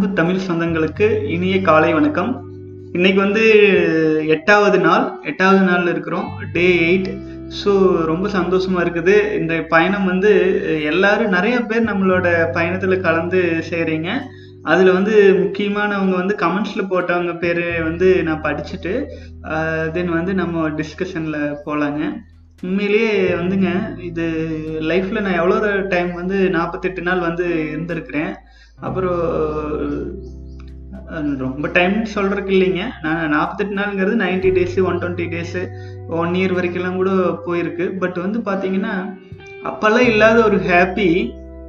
அன்பு தமிழ் சொந்தங்களுக்கு இனிய காலை வணக்கம். இன்னைக்கு வந்து எட்டாவது நாள். எட்டாவது நாளில் இருக்கிறோம். டே எயிட் ஸோ ரொம்ப சந்தோஷமா இருக்குது. இந்த பயணம் வந்து எல்லாரும் நிறைய பேர் நம்மளோட பயணத்தில் கலந்து செய்கிறீங்க அதில் வந்து முக்கியமானவங்க வந்து கமெண்ட்ஸில் போட்டவங்க பேர் வந்து நான் படிச்சுட்டு தென் வந்து நம்ம டிஸ்கஷனில் போகலாங்க உண்மையிலேயே வந்துங்க இது லைஃப்பில் நான் எவ்வளோ டைம் வந்து நாற்பத்தெட்டு நாள் வந்து இருந்திருக்கிறேன். அப்புறம் ரொம்ப டைம் சொல்றதுக்கு இல்லைங்க. நான் நாற்பத்தெட்டு நாளுங்கிறது ninety days one twenty days one year வரைக்கும்லாம் கூட போயிருக்கு. பட் வந்து பார்த்தீங்கன்னா அப்பெல்லாம் இல்லாத ஒரு ஹாப்பி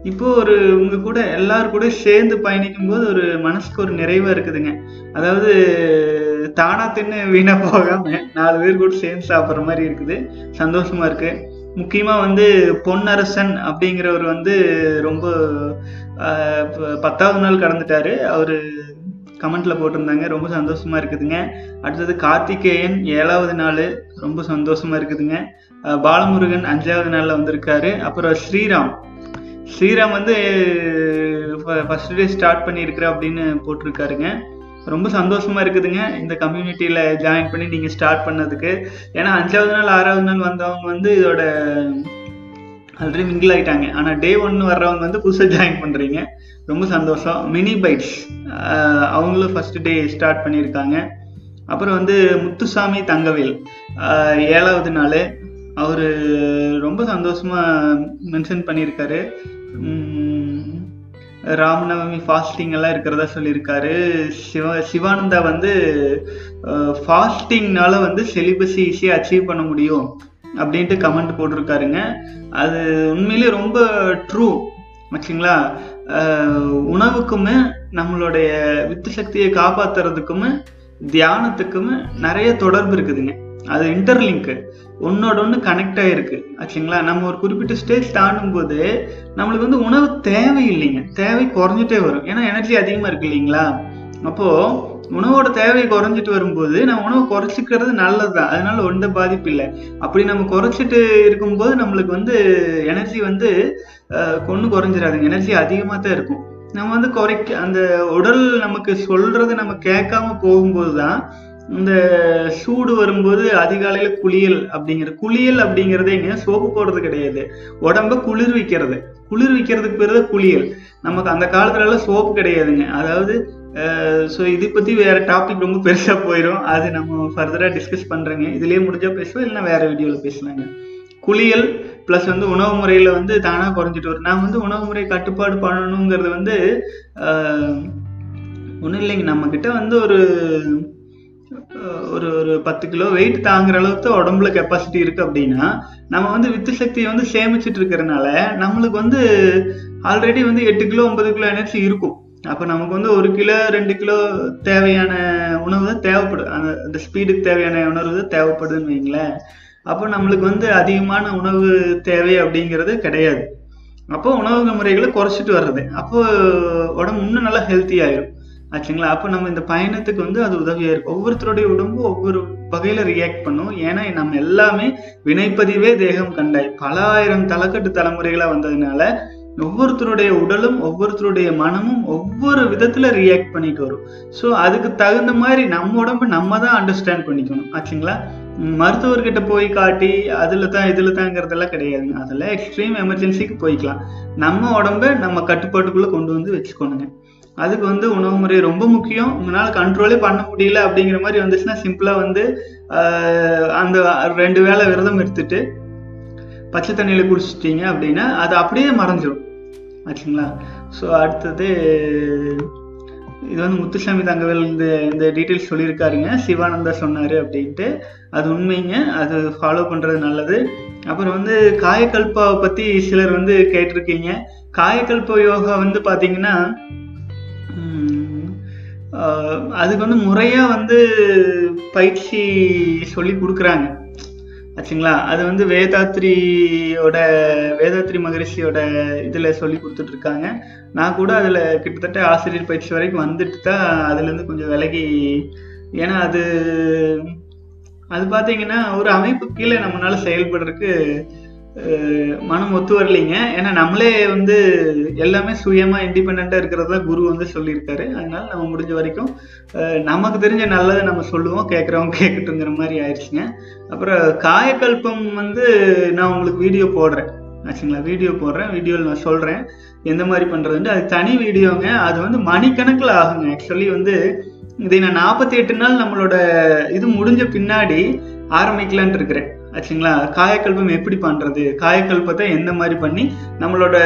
இப்போ ஒரு உங்க கூட எல்லாரும் கூட சேர்ந்து பயணிக்கும் போது ஒரு மனசுக்கு ஒரு நிறைவா இருக்குதுங்க. அதாவது தானா தின்னு வீணா போகாம நாலு பேர் கூட சேர்ந்து சாப்பிட்ற மாதிரி இருக்குது. சந்தோஷமா இருக்கு. முக்கியமா வந்து பொன்னரசன் அப்படிங்கிறவர் வந்து ரொம்ப பத்தாவது நாள் கடந்துட்டாரு. அவரு கமெண்ட்ல போட்டிருந்தாங்க. ரொம்ப சந்தோஷமா இருக்குதுங்க. அடுத்தது கார்த்திகேயன் ஏழாவது நாள். ரொம்ப சந்தோஷமா இருக்குதுங்க. பாலமுருகன் அஞ்சாவது நாள்ல வந்திருக்காரு. அப்புறம் ஸ்ரீராம். ஸ்ரீராம் வந்து ஃபர்ஸ்ட் டே ஸ்டார்ட் பண்ணியிருக்கிற அப்படின்னு போட்டிருக்காருங்க. ரொம்ப சந்தோஷமா இருக்குதுங்க. இந்த கம்யூனிட்டியில ஜாயின் பண்ணி நீங்க ஸ்டார்ட் பண்ணதுக்கு. ஏன்னா அஞ்சாவது நாள் ஆறாவது நாள் வந்தவங்க வந்து இதோட ஆல்ரெடி மிங்கிள் ஆகிட்டாங்க ஆனால் டே ஒன்று வர்றவங்க வந்து புதுசாக ஜாயின் பண்ணுறீங்க ரொம்ப சந்தோஷம். மினி பைட்ஸ் அவங்களும் ஃபஸ்ட்டு டே ஸ்டார்ட் பண்ணியிருக்காங்க. அப்புறம் வந்து முத்துசாமி தங்கவேல். ஏழாவது நாள். அவர் ரொம்ப சந்தோஷமாக மென்ஷன் பண்ணியிருக்காரு. ராமநவமி ஃபாஸ்டிங் எல்லாம் இருக்கிறதா சொல்லியிருக்காரு. சிவ சிவானந்தா வந்து ஃபாஸ்டிங்னால வந்து செலிபஸி ஈஸியாக அச்சீவ் பண்ண முடியும். அப்படின்ட்டு கமெண்ட் போட்டிருக்காருங்க. அது உண்மையிலேயே ரொம்ப ட்ரூ ஆச்சுங்களா உணவுக்குமே நம்மளுடைய வித்து சக்தியை காப்பாத்துறதுக்குமே தியானத்துக்குமே நிறைய தொடர்பு இருக்குதுங்க. அது இன்டர்லிங்க்கு ஒன்னோட ஒன்று கனெக்ட் ஆகிருக்கு ஆச்சுங்களா நம்ம ஒரு குறிப்பிட்ட ஸ்டேஜ் தாண்டும் போது நம்மளுக்கு வந்து உணவு தேவை இல்லைங்க தேவை குறைஞ்சிட்டே வரும். ஏன்னா எனர்ஜி அதிகமாக இருக்கு இல்லைங்களா? அப்போது உணவோட தேவை குறைஞ்சிட்டு வரும்போது நம்ம உணவு குறைச்சிக்கிறது நல்லதுதான். அதனால எந்த பாதிப்பு இல்லை. அப்படி நம்ம குறைச்சிட்டு இருக்கும்போது நம்மளுக்கு வந்து எனர்ஜி வந்து கொன்று குறைஞ்சிடாதுங்க எனர்ஜி அதிகமாக தான் இருக்கும். நம்ம வந்து குறைக்க அந்த உடல் நமக்கு சொல்றது நம்ம கேட்காம போகும்போது தான் இந்த சூடு வரும்போது அதிகாலையில குளியல் அப்படிங்கிற குளியல் அப்படிங்கிறதே எங்க சோப்பு போடுறது கிடையாது. உடம்ப குளிர்விக்கிறது. குளிர்விக்கிறதுக்கு பேர் தான் குளியல். நமக்கு அந்த காலத்துல எல்லாம் சோப்பு கிடையாதுங்க. அதாவது ஸோ இதை பற்றி வேறு டாபிக் ரொம்ப பெருசாக போயிடும் அது நம்ம ஃபர்தராக டிஸ்கஸ் பண்ணுறேங்க இதுலேயே முடிஞ்சால் பேசுவோம் இல்லைன்னா வேறு வீடியோவில் பேசலாங்க. குளியல் ப்ளஸ் வந்து உணவு முறையில் வந்து தானாக குறைஞ்சிட்டு வரும். நான் வந்து உணவு முறை கட்டுப்பாடு பண்ணணுங்கிறது வந்து ஒன்றும் இல்லைங்க. நம்மக்கிட்ட வந்து ஒரு ஒரு ஒரு பத்து கிலோ வெயிட் தாங்குற அளவுக்கு உடம்புல கெப்பாசிட்டி இருக்கு அப்படின்னா நம்ம வந்து வித்து சக்தியை வந்து சேமிச்சிட்டு இருக்கிறனால நம்மளுக்கு வந்து ஆல்ரெடி வந்து எட்டு கிலோ ஒன்பது கிலோ எனர்ஜி இருக்கும். அப்போ நமக்கு வந்து ஒரு கிலோ ரெண்டு கிலோ தேவையான உணவு தான் தேவைப்படும் அந்த அந்த ஸ்பீடுக்கு தேவையான உணவு தான் தேவைப்படுதுன்னு வைங்களேன். அப்போ நம்மளுக்கு வந்து அதிகமான உணவு தேவை அப்படிங்கிறது கிடையாது. அப்போ உணவு முறைகளை குறைச்சிட்டு வர்றது. அப்போ உடம்பு இன்னும் நல்லா ஹெல்த்தி ஆயிரும். ஆச்சுங்களா? அப்போ நம்ம இந்த பயணத்துக்கு வந்து அது உதவியாக இருக்கும். ஒவ்வொருத்தருடைய உடம்பு ஒவ்வொரு வகையில் ரியாக்ட் பண்ணும். ஏன்னா நம்ம எல்லாமே வினைப்பதிவே தேகம் கண்டாய். பல ஆயிரம் தலைக்கட்டு தலைமுறைகளாக வந்ததுனால ஒவ்வொருத்தருடைய உடலும் ஒவ்வொருத்தருடைய மனமும் ஒவ்வொரு விதத்துல ரியாக்ட் பண்ணிட்டு வரும். ஸோ அதுக்கு தகுந்த மாதிரி நம்ம உடம்பு நம்ம தான் அண்டர்ஸ்டாண்ட் பண்ணிக்கணும். ஆச்சுங்களா? மருத்துவர்கிட்ட போய் காட்டி அதில் தான் இதில் தாங்கிறதெல்லாம் கிடையாதுங்க அதெல்லாம் எக்ஸ்ட்ரீம் எமர்ஜென்சிக்கு போய்க்கலாம். நம்ம உடம்ப நம்ம கட்டுப்பாட்டுக்குள்ளே கொண்டு வந்து வச்சுக்கணுங்க. அதுக்கு வந்து உணவு முறை ரொம்ப முக்கியம். உங்களால கண்ட்ரோலே பண்ண முடியல அப்படிங்கிற மாதிரி வந்துச்சுன்னா சிம்பிளா வந்து ஆஹ், அந்த ரெண்டு வேளை விரதம் எடுத்துட்டு பச்சை தண்ணியில் குடிச்சிட்டீங்க அப்படின்னா அது அப்படியே மறைஞ்சிடும் ஆச்சுங்களா? ஸோ அடுத்தது இது வந்து முத்துசாமி தங்கவேல் இந்த இந்த டீட்டெயில்ஸ் சொல்லியிருக்காருங்க. சிவானந்தா சொன்னார் அப்படின்ட்டு. அது உண்மைங்க. அது ஃபாலோ பண்ணுறது நல்லது. அப்புறம் வந்து காயக்கல்பாவை பற்றி சிலர் வந்து கேட்டிருக்கீங்க. காயக்கல்ப யோகா வந்து பார்த்தீங்கன்னா அதுக்கு வந்து முறையாக வந்து பயிற்சி சொல்லி கொடுக்குறாங்க. ஆச்சுங்களா? அது வந்து வேதாத்ரியோட வேதாத்ரி மகரிஷியோட இதில் சொல்லி கொடுத்துட்டு இருக்காங்க நான் கூட அதில் கிட்டத்தட்ட ஆசிரியர் பயிற்சி வரைக்கும் வந்துட்டு தான் அதுலேருந்து கொஞ்சம் விலகி ஏன்னா அது அது பார்த்தீங்கன்னா ஒரு அமைப்பு கீழே நம்மளால செயல்படுறதுக்கு மனம் ஒத்து வரலைங்க. ஏன்னா நம்மளே வந்து எல்லாமே சுயமா இண்டிபெண்டா இருக்கிறதா குரு வந்து சொல்லியிருக்காரு. அதனால நம்ம முடிஞ்ச வரைக்கும் நமக்கு தெரிஞ்ச நல்லதை நம்ம சொல்லுவோம். கேட்குறவங்க கேட்கட்டுங்கிற மாதிரி ஆயிடுச்சுங்க. அப்புறம் காயக்கல்பம் வந்து நான் உங்களுக்கு வீடியோ போடுறேன். ஆச்சுங்களா? வீடியோ போடுறேன். வீடியோவில் நான் சொல்கிறேன் எந்த மாதிரி பண்ணுறதுன்ட்டு அது தனி வீடியோங்க அது வந்து மணிக்கணக்கில் ஆகுங்க. ஆக்சுவலி வந்து இதை நான் நாற்பத்தி எட்டு நாள் நம்மளோட இது முடிஞ்ச பின்னாடி ஆரம்பிக்கலான்ட்டு இருக்கிறேன். ஆச்சுங்களா? காயக்கல்பம் எப்படி பண்ணுறது காயக்கல்பத்தை எந்த மாதிரி பண்ணி நம்மளோட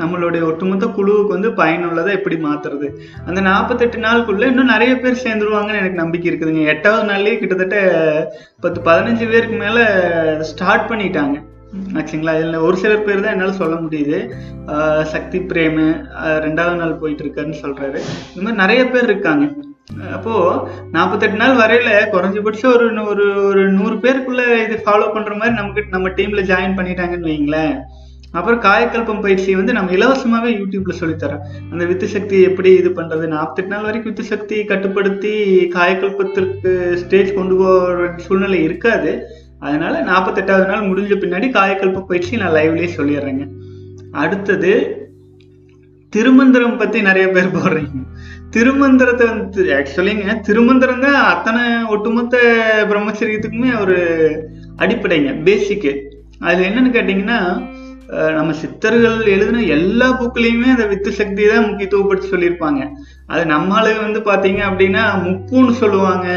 நம்மளுடைய ஒட்டுமொத்த குழுவுக்கு வந்து பயனுள்ளதை எப்படி மாத்துறது? அந்த நாற்பத்தெட்டு நாளுக்குள்ள இன்னும் நிறைய பேர் சேர்ந்துருவாங்கன்னு எனக்கு நம்பிக்கை இருக்குதுங்க. எட்டாவது நாள்லயே கிட்டத்தட்ட பத்து பதினஞ்சு பேருக்கு மேல ஸ்டார்ட் பண்ணிட்டாங்க. ஆச்சுங்களா? இதில் ஒரு சில பேர் தான் என்னால் சொல்ல முடியுது. சக்தி பிரேமு ரெண்டாவது நாள் போயிட்டு இருக்காருன்னு சொல்றாரு. இந்த மாதிரி நிறைய பேர் இருக்காங்க. அப்போ நாற்பத்தெட்டு நாள் வரையில குறைஞ்சபட்சம் ஒரு ஒரு ஒரு நூறு பேருக்குள்ள இது ஃபாலோ பண்ற மாதிரி நமக்கு நம்ம டீம்ல ஜாயின் பண்ணிட்டாங்கன்னு வைங்களேன். அப்புறம் காயக்கல்பம் பயிற்சியை வந்து நம்ம இலவசமாவே யூடியூப்ல சொல்லித்தரோம். அந்த வித்து சக்தி எப்படி இது பண்றது? நாற்பத்தெட்டு நாள் வரைக்கும் வித்து சக்தி கட்டுப்படுத்தி காயக்கல்பத்திற்கு ஸ்டேஜ் கொண்டு போற சூழ்நிலை இருக்காது. அதனால நாற்பத்தெட்டாவது நாள் முடிஞ்ச பின்னாடி காயக்கல்ப பயிற்சி நான் லைவ்லயே சொல்லிடுறேங்க. அடுத்தது திருமந்திரம் பத்தி நிறைய பேர் போடுறீங்க. திருமந்திரத்தை வந்து ஆக்சுவலிங்க திருமந்திரம் தான் அத்தனை ஒட்டுமொத்த பிரம்மச்சரியத்துக்குமே ஒரு அடிப்படைங்க பேசிக்கு அதுல என்னன்னு கேட்டீங்கன்னா நம்ம சித்தர்கள் எழுதின எல்லா புக்லயுமே அந்த வித்து சக்தி தான் முக்கியத்துவப்படுத்தி சொல்லியிருப்பாங்க. அது நம்மளால வந்து பாத்தீங்க அப்படின்னா முப்புன்னு சொல்லுவாங்க.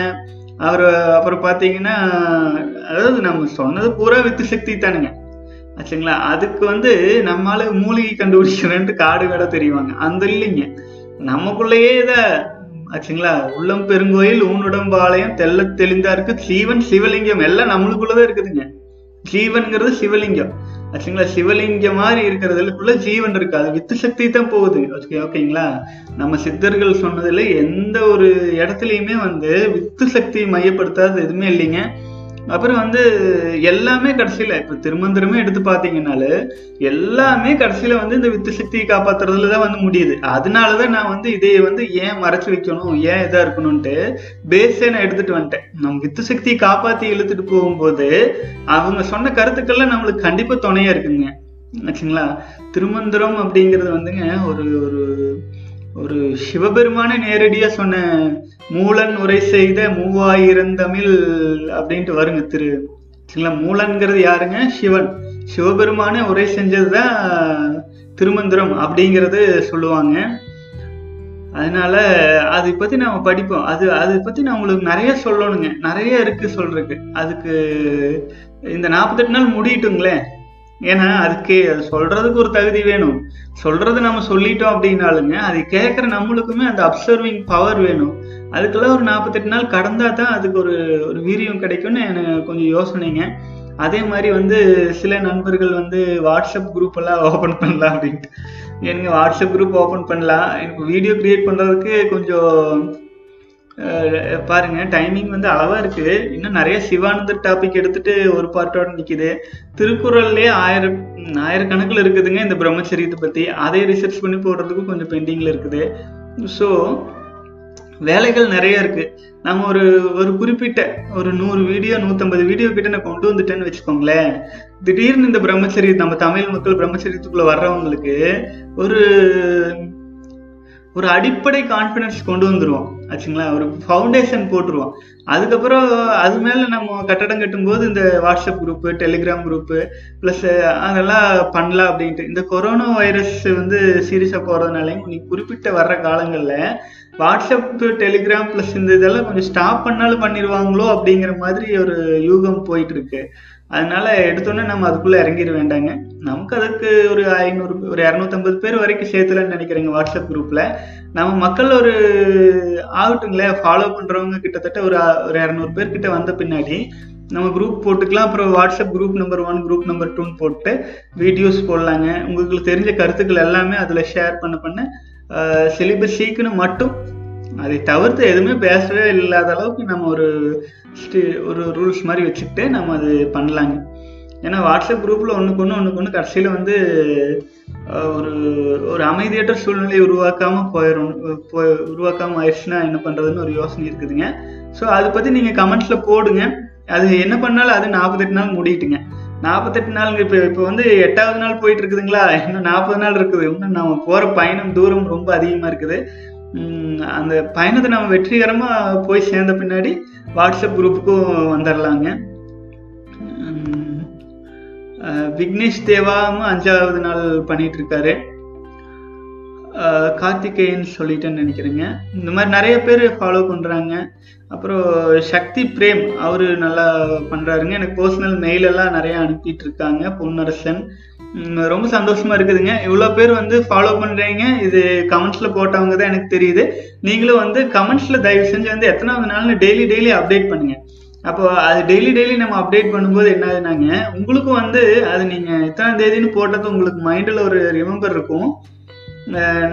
அவர் அப்புறம் பாத்தீங்கன்னா அதாவது நம்ம சொன்னது பூரா வித்து சக்தி தானுங்க. ஆச்சுங்களா? அதுக்கு வந்து நம்மளால மூலிகை கண்டுபிடிக்கிறேன்ட்டு காடு வேட தெரியுவாங்க. அந்த இல்லைங்க. நமக்குள்ளேயே இத ஆச்சுங்களா? உள்ளம் பெருங்கோயில் ஊனுடம்பாளையம் தெல்ல தெளிந்தாருக்கு சீவன் சிவலிங்கம் எல்லாம் நம்மளுக்குள்ளதான் இருக்குதுங்க. ஜீவன்கிறது சிவலிங்கம். ஆச்சுங்களா? சிவலிங்கம் மாதிரி இருக்கிறதுக்குள்ள ஜீவன் இருக்கு. அது வித்து சக்தி தான் போகுது. ஓகே ஓகேங்களா? நம்ம சித்தர்கள் சொன்னதுல எந்த ஒரு இடத்துலயுமே வந்து வித்து சக்தியை மையப்படுத்தாது எதுவுமே இல்லைங்க. அப்புறம் வந்து எல்லாமே கடைசியில இப்ப திருமந்திரமே எடுத்து பாத்தீங்கன்னால எல்லாமே கடைசியில வந்து இந்த வித்து சக்தியை காப்பாத்துறதுல தான் வந்து முடியுது. அதனாலதான் நான் வந்து இதைய வந்து ஏன் மறைச்சு வைக்கணும் ஏன் இதா இருக்கணும்ட்டு பேஸே நான் எடுத்துட்டு வந்துட்டேன். நம்ம வித்து சக்தியை காப்பாத்தி இழுத்துட்டு போகும்போது அவங்க சொன்ன கருத்துக்கள்லாம் நம்மளுக்கு கண்டிப்பா துணையா இருக்குங்க. ஆச்சுங்களா? திருமந்திரம் அப்படிங்கிறது வந்துங்க ஒரு ஒரு ஒரு சிவபெருமானே நேரடியா சொன்ன மூலன் உரை செய்த மூவாயிரம் தமிழ் அப்படின்ட்டு வருங்க திரு. சரிங்களா? மூலன்கிறது யாருங்க? சிவன். சிவபெருமானே உரை செஞ்சது தான் திருமந்திரம் அப்படிங்கிறது சொல்லுவாங்க. அதனால அதை பத்தி நாம படிப்போம். அது அதை பத்தி நான் உங்களுக்கு நிறைய சொல்லணுங்க. நிறைய இருக்கு சொல்றதுக்கு. அதுக்கு இந்த நாற்பத்தெட்டு நாள் முடியட்டுங்களேன். ஏன்னா அதுக்கு அது சொல்றதுக்கு ஒரு தகுதி வேணும். சொல்றது நம்ம சொல்லிட்டோம் அப்படின்னாலுங்க அதை கேட்குற நம்மளுக்குமே அந்த அப்சர்விங் பவர் வேணும். அதுக்கெல்லாம் ஒரு நாற்பத்தெட்டு நாள் கடந்தா தான் அதுக்கு ஒரு ஒரு வீரியம் கிடைக்கும்னு எனக்கு கொஞ்சம் யோசனைங்க. அதே மாதிரி வந்து சில நண்பர்கள் வந்து வாட்ஸ்அப் குரூப் எல்லாம் ஓப்பன் பண்ணலாம் அப்படின்ட்டு. எனக்கு வாட்ஸ்அப் குரூப் ஓப்பன் பண்ணலாம். எனக்கு வீடியோ கிரியேட் பண்ணுறதுக்கு கொஞ்சம் பாருங்க டைமிங் வந்து அளவா இருக்கு. இன்னும் நிறைய சிவானந்தர் டாபிக் எடுத்துட்டு ஒரு பார்ட்டோட நிக்குது. திருக்குறள்லயே ஆயிரம் ஆயிரக்கணக்கில் இருக்குதுங்க இந்த பிரம்மச்சரியத்தை பத்தி. அதை ரிசர்ச் பண்ணி போடுறதுக்கும் கொஞ்சம் பெண்டிங்ல இருக்குது. ஸோ வேலைகள் நிறைய இருக்குது நம்ம ஒரு ஒரு குறிப்பிட்ட ஒரு நூறு வீடியோ நூற்றம்பது வீடியோ கிட்ட நான் கொண்டு வந்துட்டேன்னு வச்சுக்கோங்களேன். திடீர்னு இந்த பிரம்மச்சரிய நம்ம தமிழ் மக்கள் பிரம்மச்சரியத்துக்குள்ளே வர்றவங்களுக்கு ஒரு ஒரு அடிப்படை கான்ஃபிடன்ஸ் கொண்டு வந்துடுவோம் ஆச்சுங்களா? ஒரு ஃபவுண்டேஷன் போட்டுருவோம். அதுக்கப்புறம் அது மேலே நம்ம கட்டடம் கட்டும்போது இந்த WhatsApp group Telegram group plus அதெல்லாம் பண்ணலாம் அப்படின்ட்டு. இந்த கொரோனா வைரஸ் வந்து சீரியஸாக போகிறதுனாலையும் நீ குறிப்பிட்ட வர்ற காலங்களில் வாட்ஸ்அப் டெலிகிராம் ப்ளஸ் இந்த இதெல்லாம் கொஞ்சம் ஸ்டாப் பண்ணாலும் பண்ணிடுவாங்களோ அப்படிங்கிற மாதிரி ஒரு யூகம் போயிட்டு இருக்கு அதனால எடுத்தோன்னே நம்ம அதுக்குள்ளே இறங்கிட வேண்டாங்க. நமக்கு அதுக்கு ஒரு ஐநூறு ஒரு இரநூத்தம்பது பேர் வரைக்கும் சேர்த்துலன்னு நினைக்கிறேங்க வாட்ஸ்அப் குரூப்பில் நம்ம மக்கள் ஒரு ஆகட்டுங்களேன் ஃபாலோ பண்ணுறவங்க கிட்டத்தட்ட ஒரு ஒரு இரநூறு பேர்கிட்ட வந்த பின்னாடி நம்ம குரூப் போட்டுக்கலாம். அப்புறம் WhatsApp group number one group number டூன்னு போட்டு வீடியோஸ் போடலாங்க. உங்களுக்கு தெரிஞ்ச கருத்துக்கள் எல்லாமே அதில் ஷேர் பண்ண பண்ண சிலிபஸ் சீக்குன்னு மட்டும் அதை தவிர்த்து எதுவுமே பேசவே இல்லாத அளவுக்கு நம்ம ஒரு ஒரு ரூல்ஸ் மாதிரி வச்சுக்கிட்டு நம்ம அது பண்ணலாங்க. ஏன்னா வாட்ஸ்அப் குரூப்பில் ஒன்றுக்கு ஒன்று ஒன்றுக்கு ஒன்று கடைசியில் வந்து ஒரு ஒரு அமைதியற்ற சூழ்நிலையை உருவாக்காமல் போயிடும் போய் உருவாக்காமல் ஆயிடுச்சுன்னா என்ன பண்ணுறதுன்னு ஒரு யோசனை இருக்குதுங்க. ஸோ அதை பற்றி நீங்கள் கமெண்ட்ஸில் போடுங்க. அது என்ன பண்ணாலும் அது நாற்பத்தெட்டு நாள் முடிட்டுங்க. நாற்பத்தெட்டு நாளுங்க. இப்போ இப்போ வந்து எட்டாவது நாள் போயிட்டு இருக்குதுங்களா இன்னும் நாற்பது நாள் இருக்குது. இன்னும் நம்ம போகிற பயணம் தூரம் ரொம்ப அதிகமாக இருக்குது. அந்த பயணத்தை நம்ம வெற்றிகரமாக போய் சேர்ந்த பின்னாடி வாட்ஸ்அப் குரூப்புக்கும் வந்துடலாங்க விக்னேஷ் தேவாவும் அஞ்சாவது நாள் பண்ணிட்டு இருக்காரு கார்த்திகேயன் சொல்லிட்டேன்னு நினைக்கிறேங்க. இந்த மாதிரி நிறைய பேர் ஃபாலோ பண்ணுறாங்க அப்புறம் சக்தி பிரேம் அவர் நல்லா பண்ணுறாருங்க எனக்கு பர்சனல் மெயிலெல்லாம் நிறையா அனுப்பிட்டு இருக்காங்க பொன்னரசன். ரொம்ப சந்தோஷமா இருக்குதுங்க. இவ்வளோ பேர் வந்து ஃபாலோ பண்ணுறீங்க இது கமெண்ட்ஸில் போட்டவங்க தான் எனக்கு தெரியுது. நீங்களும் வந்து கமெண்ட்ஸில் தயவு செஞ்சு வந்து எத்தனாவது நாள்னு டெய்லி டெய்லி அப்டேட் பண்ணுங்க. அப்போ அது டெய்லி டெய்லி நம்ம அப்டேட் பண்ணும்போது என்னதுன்னாங்க உங்களுக்கும் வந்து அது நீங்கள் இத்தனாம் தேதின்னு போட்டது உங்களுக்கு மைண்டில் ஒரு ரிமெம்பர் இருக்கும்.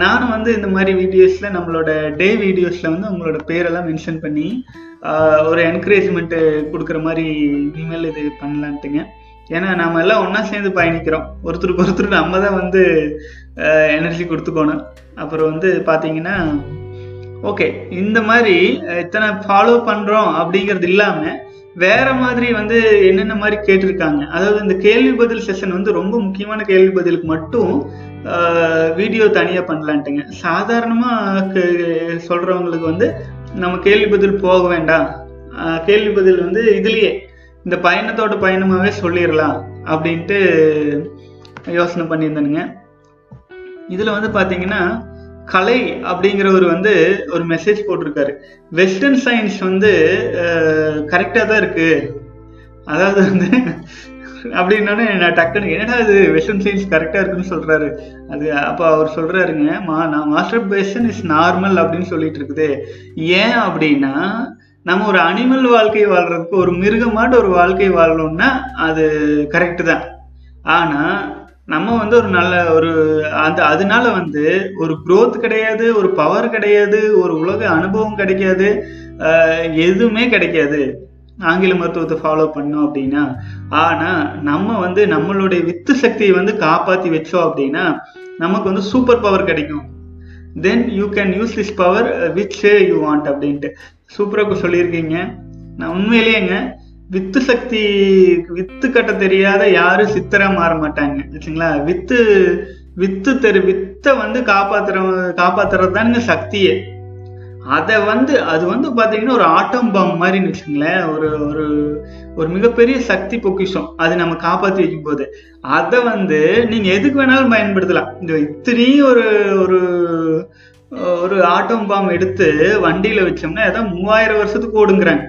நானும் வந்து இந்த மாதிரி வீடியோஸில் நம்மளோட டே வீடியோஸில் வந்து உங்களோட பேரெல்லாம் மென்ஷன் பண்ணி ஒரு என்கரேஜ்மெண்ட்டு கொடுக்குற மாதிரி இனிமேல் இது பண்ணலான்ட்டுங்க. ஏன்னா நாம எல்லாம் ஒன்றா சேர்ந்து பயணிக்கிறோம். ஒருத்தருக்கு ஒருத்தர் நம்ம தான் வந்து எனர்ஜி கொடுத்துக்கோணும் அப்புறம் வந்து பார்த்தீங்கன்னா ஓகே இந்த மாதிரி இத்தனை ஃபாலோ பண்ணுறோம் அப்படிங்கிறது இல்லாமல் வேற மாதிரி வந்து என்னென்ன மாதிரி கேட்டிருக்காங்க? அதாவது இந்த கேள்வி பதில் செஷன் வந்து ரொம்ப முக்கியமான கேள்வி பதிலுக்கு மட்டும் வீடியோ தனியாக பண்ணலான்ட்டுங்க. சாதாரணமாக சொல்கிறவங்களுக்கு வந்து நம்ம கேள்வி பதில் போக வேண்டாம். கேள்வி பதில் வந்து இதுலேயே இந்த பயணத்தோட பயணமாகவே சொல்லிடலாம் அப்படின்ட்டு யோசனை பண்ணியிருந்தேனுங்க. இதில் வந்து பார்த்தீங்கன்னா கலை அப்படிங்கிறவர் வந்து ஒரு மெசேஜ் போட்டிருக்காரு. வெஸ்டர்ன் சயின்ஸ் வந்து கரெக்டாக தான் இருக்குது அதாவது வந்து அப்படின்னோடனே நான் டக்குன்னு என்னடா இது வெஸ்டர்ன் சயின்ஸ் கரெக்டாக இருக்குன்னு சொல்றாரு. அது அப்போ அவர் சொல்றாருங்க மா நான் மாஸ்டர் பேஷன் இஸ் நார்மல் அப்படின்னு சொல்லிட்டு இருக்குது. ஏன் அப்படின்னா நம்ம ஒரு அனிமல் வாழ்க்கை வாழ்றதுக்கு ஒரு மிருகமாட்டு ஒரு வாழ்க்கை வாழணும்னா அது கரெக்டு தான். ஆனால் நம்ம வந்து ஒரு நல்ல ஒரு அந்த அதனால வந்து ஒரு க்ரோத் கிடையாது ஒரு பவர் கிடையாது ஒரு உலக அனுபவம் கிடைக்காது எதுவுமே கிடைக்காது. ஆங்கில மருத்துவத்தை ஃபாலோ பண்ணோம் அப்படின்னா ஆனால் நம்ம வந்து நம்மளுடைய வித்து சக்தியை வந்து காப்பாற்றி வச்சோம் அப்படின்னா நமக்கு வந்து சூப்பர் பவர் கிடைக்கும். Then you can use this power which you want அப்படின்ட்டு. சூப்பராக சொல்லியிருக்கீங்க. நான் உண்மையிலேயேங்க வித்து சக்தி வித்து கட்ட தெரியாத யாரும் சித்தரா மாற மாட்டாங்க. வச்சுங்களா வித்து வித்து தெரு வித்தை வந்து காப்பாத்துற காப்பாத்துறது தானுங்க சக்தியே. அதை வந்து அது வந்து பார்த்தீங்கன்னா ஒரு ஆட்டம் பாம் மாதிரின்னு வச்சுங்களேன் ஒரு ஒரு ஒரு மிகப்பெரிய சக்தி பொக்கிஷம். அது நம்ம காப்பாற்றி வைக்கும் போது அதை வந்து நீங்கள் எதுக்கு வேணாலும் பயன்படுத்தலாம். இந்த இத்தனையும் ஒரு ஒரு ஒரு ஆட்டம் பாம் எடுத்து வண்டியில் வச்சோம்னா ஏதோ மூவாயிரம் வருஷத்துக்கு ஓடுங்கிறாங்க.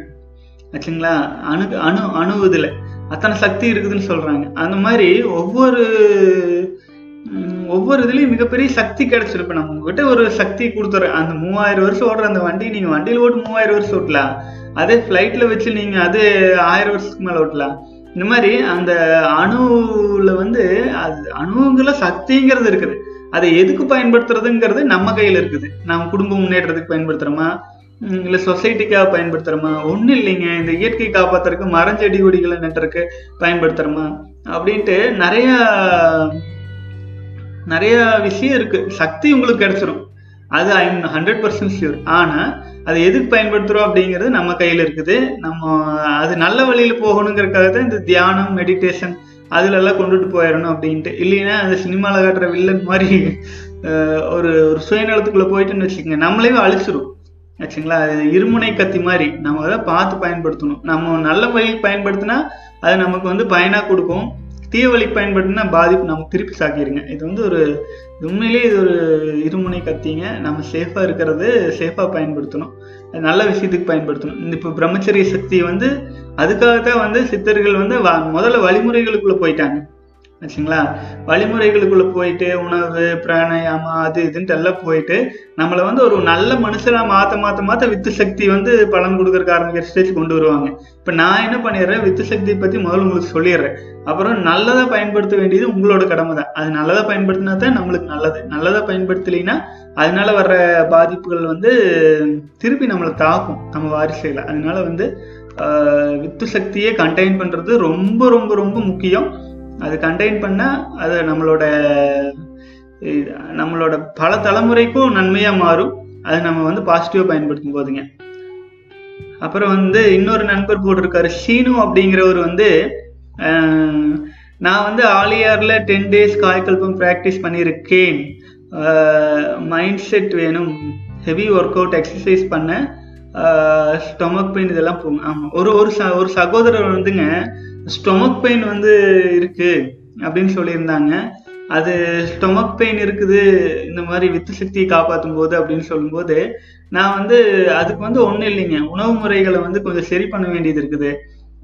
ஆச்சுங்களா? அணு அணு அணுவதில் அத்தனை சக்தி இருக்குதுன்னு சொல்கிறாங்க அந்த மாதிரி ஒவ்வொரு ஒவ்வொரு இதுலயும் மிகப்பெரிய சக்தி கிடைச்சிரும் நம்ம உங்ககிட்ட ஒரு சக்தி கொடுத்துறேன் அந்த மூவாயிரம் வருஷம் ஓடுற அந்த வண்டி நீங்க வண்டியில ஓட்டு மூவாயிரம் வருஷம் ஓட்டலாம். அதே ஃப்ளைட்ல வச்சு நீங்க அது ஆயிரம் வருஷத்துக்கு மேல ஓட்டலாம். இந்த மாதிரி அந்த அணுல வந்து அது அணுங்கிற சக்திங்கிறது இருக்குது. அதை எதுக்கு பயன்படுத்துறதுங்கிறது நம்ம கையில இருக்குது. நம்ம குடும்ப முன்னேற்றத்துக்கு பயன்படுத்துறோமா? இல்லை இல்ல சொசைட்டிக்காக பயன்படுத்துறோமா? ஒன்றும் இல்லைங்க. இந்த இயற்கை காப்பாத்துறதுக்கு மரம் செடி கொடிகளை நட்டுறதுக்கு பயன்படுத்துறோமா? அப்படின்ட்டு நிறையா நிறைய விஷயம் இருக்கு. சக்தி உங்களுக்கு கிடைச்சிரும். அது ஐ ஹண்ட்ரட் பர்சன்ட் ஷியூர் ஆனா அதை எதுக்கு பயன்படுத்துறோம் அப்படிங்கிறது நம்ம கையில இருக்குது. நம்ம அது நல்ல வழியில போகணுங்கிறதுக்காக தான் இந்த தியானம் மெடிடேஷன் அதுலெல்லாம் கொண்டுட்டு போயிடணும் அப்படின்ட்டு. இல்லைன்னா அந்த சினிமாவில் காட்டுற வில்லன் மாதிரி ஒரு ஒரு சுயநலத்துக்குள்ளே போயிட்டுன்னு வச்சுக்கோங்க. நம்மளே அழிச்சிரும். ஆச்சுங்களா? அது இருமுனை கத்தி மாதிரி. நம்ம அதை பார்த்து பயன்படுத்தணும். நம்ம நல்ல வழியில் பயன்படுத்தினா அது நமக்கு வந்து பயனாக கொடுக்கும். தீவழி வழிக்கு பயன்படுத்தினா பாதிப்பு நம்ம திருப்பி சாக்கிடுங்க இது வந்து ஒரு உண்மையிலேயே இது ஒரு இருமுனை கத்திங்க. நம்ம சேஃபாக இருக்கிறது சேஃபாக பயன்படுத்தணும். நல்ல விஷயத்துக்கு பயன்படுத்தணும். இந்த இப்போ பிரம்மச்சரிய சக்தி வந்து அதுக்காகத்தான் வந்து சித்தர்கள் வந்து முதல்ல வழிமுறைகளுக்குள்ளே போயிட்டாங்க. வச்சுங்களா வழிமுறைகளுக்குள்ள போயிட்டு உணவு பிராணாயாமம் அது இதுன்ட்டு எல்லாம் போயிட்டு நம்மளை வந்து ஒரு நல்ல மனுஷனா மாத்த மாத்த மாத்த வித்து சக்தி வந்து பலன் கொடுக்கறக்கு ஆரம்பிக்கிற ஸ்டேஜ் கொண்டு வருவாங்க. இப்ப நான் என்ன பண்ணிடுறேன்? வித்து சக்தியை பத்தி முதல்ல உங்களுக்கு சொல்லிடுறேன். அப்புறம் நல்லதா பயன்படுத்த வேண்டியது உங்களோட கடமை தான். அது நல்லதா பயன்படுத்தினா தான் நம்மளுக்கு நல்லது. நல்லதா பயன்படுத்தலைன்னா அதனால வர்ற பாதிப்புகள் வந்து திருப்பி நம்மளை தாக்கும் நம்ம வாரிசுல அதனால வந்து வித்து சக்தியை கண்டெயின் பண்றது ரொம்ப ரொம்ப ரொம்ப முக்கியம். அது கண்டெயின் பண்ணால் அது நம்மளோட நம்மளோட பல தலைமுறைக்கும் நன்மையாக மாறும். அது நம்ம வந்து பாசிட்டிவாக பயன்படுத்தும் போதுங்க. அப்புறம் வந்து இன்னொரு நண்பர் போட்டிருக்காரு ஷீனு அப்படிங்கிறவர் வந்து நான் வந்து ஆலியாரில் டென் டேஸ் காய்கல்பம் ப்ராக்டிஸ் பண்ணியிருக்கேன். மைண்ட் செட் வேணும். ஹெவி ஒர்க் அவுட் எக்ஸசைஸ் பண்ண ஸ்டொமக் பெயின் இதெல்லாம் போகும். ஆமாம் ஒரு ஒரு ச ஒரு சகோதரர் வந்துங்க ஸ்டொமக் பெயின் வந்து இருக்கு அப்படின்னு சொல்லியிருந்தாங்க. அது ஸ்டொமக் பெயின் இருக்குது இந்த மாதிரி வித்து சக்தியை காப்பாற்றும் போது அப்படின்னு சொல்லும்போது நான் வந்து அதுக்கு வந்து ஒன்றும் இல்லைங்க. உணவு முறைகளை வந்து கொஞ்சம் சரி பண்ண வேண்டியது இருக்குது.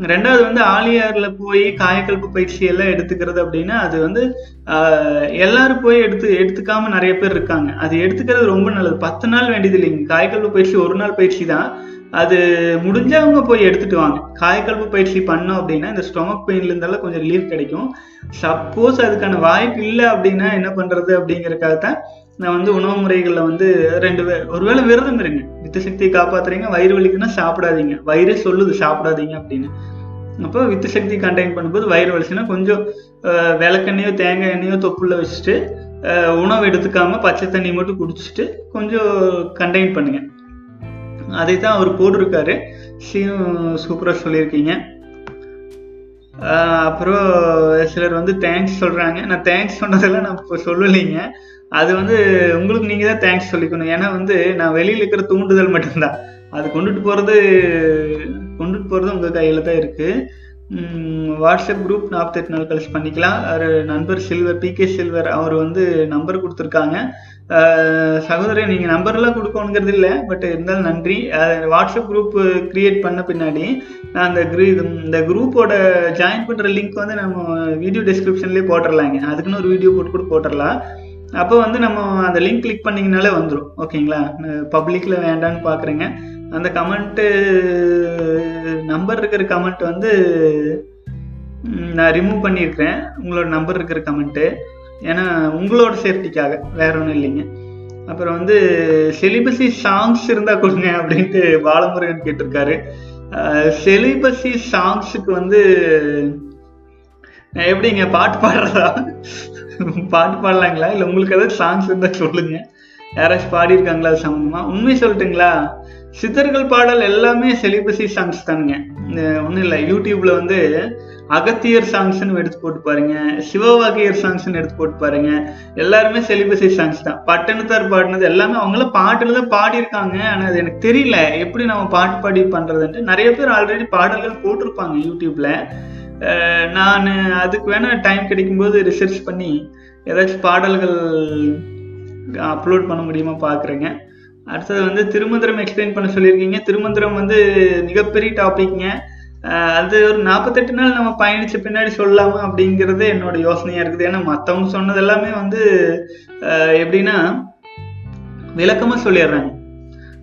ரெண்டாவது வந்து ஆலியார்ல போய் காயக்கல்பு பயிற்சி எல்லாம் எடுத்துக்கிறது அப்படின்னா அது வந்து ஆஹ், எல்லாரும் போய் எடுத்து எடுத்துக்காம நிறைய பேர் இருக்காங்க. அது எடுத்துக்கிறது ரொம்ப நல்லது. பத்து நாள் வேண்டியது இல்லைங்க. காயக்கல்பு பயிற்சி ஒரு நாள் பயிற்சி தான். அது முடிஞ்சவங்க போய் எடுத்துட்டு வாங்க. காயக்கல்பு பயிற்சி பண்ணோம் அப்படின்னா இந்த ஸ்டொமக் பெயின்ல இருந்தாலும் கொஞ்சம் ரிலீஃப் கிடைக்கும். சப்போஸ் அதுக்கான வாய்ப்பு இல்லை அப்படின்னா என்ன பண்றது அப்படிங்கறக்காக தான் நான் வந்து உணவு முறைகளில் வந்து ரெண்டு வே ஒருவேளை விரதம் இருங்க வித்து சக்தியை காப்பாத்துறீங்க வயிறு வலிக்குன்னா சாப்பிடாதீங்க. வயிறே சொல்லுது சாப்பிடாதீங்க அப்படின்னு. அப்போ வித்து சக்தி கண்டெயின் பண்ணும்போது வயிறு வலிச்சுன்னா கொஞ்சம் விளக்கெண்ணையோ தேங்காய் எண்ணெயோ தொப்புள்ள வச்சுட்டு உணவு எடுத்துக்காம பச்சை தண்ணி மட்டும் குடிச்சிட்டு கொஞ்சம் கண்டெயின் பண்ணுங்க. அதை தான் அவர் போட்டிருக்காரு. சீனு சூப்பராக சொல்லியிருக்கீங்க. அப்புறம் சிலர் வந்து தேங்க்ஸ் சொல்கிறாங்க நான் தேங்க்ஸ் சொன்னதெல்லாம் நான் இப்போ சொல்லலைங்க. அது வந்து உங்களுக்கு நீங்கள் தான் தேங்க்ஸ் சொல்லிக்கணும். ஏன்னா வந்து நான் வெளியில் இருக்கிற தூண்டுதல் மட்டும்தான். அது கொண்டுட்டு போகிறது கொண்டுட்டு போகிறது உங்கள் கையில் தான் இருக்குது வாட்ஸ்அப் குரூப் நாற்பத்தெட்டு நாள் கழிச்சு பண்ணிக்கலாம். அவர் நண்பர் சில்வர் பிகே சில்வர் அவர் வந்து நம்பர் கொடுத்துருக்காங்க. சகோதரி நீங்கள் நம்பர்லாம் கொடுக்கணுங்கிறது இல்லை பட் இருந்தாலும் நன்றி. வாட்ஸ்அப் குரூப் க்ரியேட் பண்ண பின்னாடி நான் அந்த குரூ இந்த குரூப்போட ஜாயின் பண்ணுற லிங்க் வந்து நம்ம வீடியோ டிஸ்கிரிப்ஷன்லேயே போட்டுடலாங்க அதுக்குன்னு ஒரு வீடியோ போட்டு கூட போட்டுடலாம் அப்போ வந்து நம்ம அந்த லிங்க் கிளிக் பண்ணிங்கனாலே வந்துடும் ஓகேங்களா? பப்ளிக்கில் வேண்டான்னு பார்க்குறேங்க அந்த கமெண்ட்டு நம்பர் இருக்கிற கமெண்ட் வந்து நான் ரிமூவ் பண்ணியிருக்கிறேன். உங்களோட நம்பர் இருக்கிற கமெண்ட்டு ஏன்னா உங்களோட சேஃப்டிக்காக வேற ஒன்றும் இல்லைங்க. அப்புறம் வந்து செலிபசி சாங்ஸ் இருந்தா கொடுங்க அப்படின்ட்டு பாலமுருகன் கேட்டிருக்காரு. செலிபசி சாங்ஸுக்கு வந்து எப்படிங்க பாட்டு பாடுறதா? பாட்டு பாடலாங்களா? இல்லை உங்களுக்கு ஏதாவது சாங்ஸ் இருந்தால் சொல்லுங்க. யாராச்சும் பாடியிருக்காங்களா அது சம்மந்தமா உண்மை சொல்லட்டுங்களா? சித்தர்கள் பாடல் எல்லாமே செலிபசி சாங்ஸ் தானுங்க. ஒன்றும் இல்லை யூடியூப்ல வந்து அகத்தியர் சாங்ஸ்னு எடுத்து போட்டு பாருங்க சிவவாகியர் சாங்ஸ்னு எடுத்து போட்டு பாருங்க. எல்லாருமே செலிபசி சாங்ஸ் தான். பட்டணத்தார் பாடினது எல்லாமே அவங்களாம் பாட்டில் தான் பாடியிருக்காங்க. ஆனால் அது எனக்கு தெரியல எப்படி நம்ம பாட்டு பாடி பண்ணுறதுன்ட்டு நிறைய பேர் ஆல்ரெடி பாடல்கள் போட்டிருப்பாங்க யூடியூப்ல. நான் அதுக்கு வேணா டைம் கிடைக்கும்போது ரிசர்ச் பண்ணி ஏதாச்சும் பாடல்கள் அப்லோட் பண்ண முடியுமா பார்க்குறேங்க அடுத்தது வந்து திருமந்திரம் எக்ஸ்பிளைன் பண்ண சொல்லியிருக்கீங்க. திருமந்திரம் வந்து மிகப்பெரிய டாபிக்ங்க அது ஒரு நாற்பத்தெட்டு நாள் நம்ம பயணிச்ச பின்னாடி சொல்லலாமா அப்படிங்கிறது என்னோட யோசனையாக இருக்குது. ஏன்னா மற்றவங்க சொன்னது எல்லாமே வந்து எப்படின்னா விளக்கமாக சொல்லிடுறாங்க.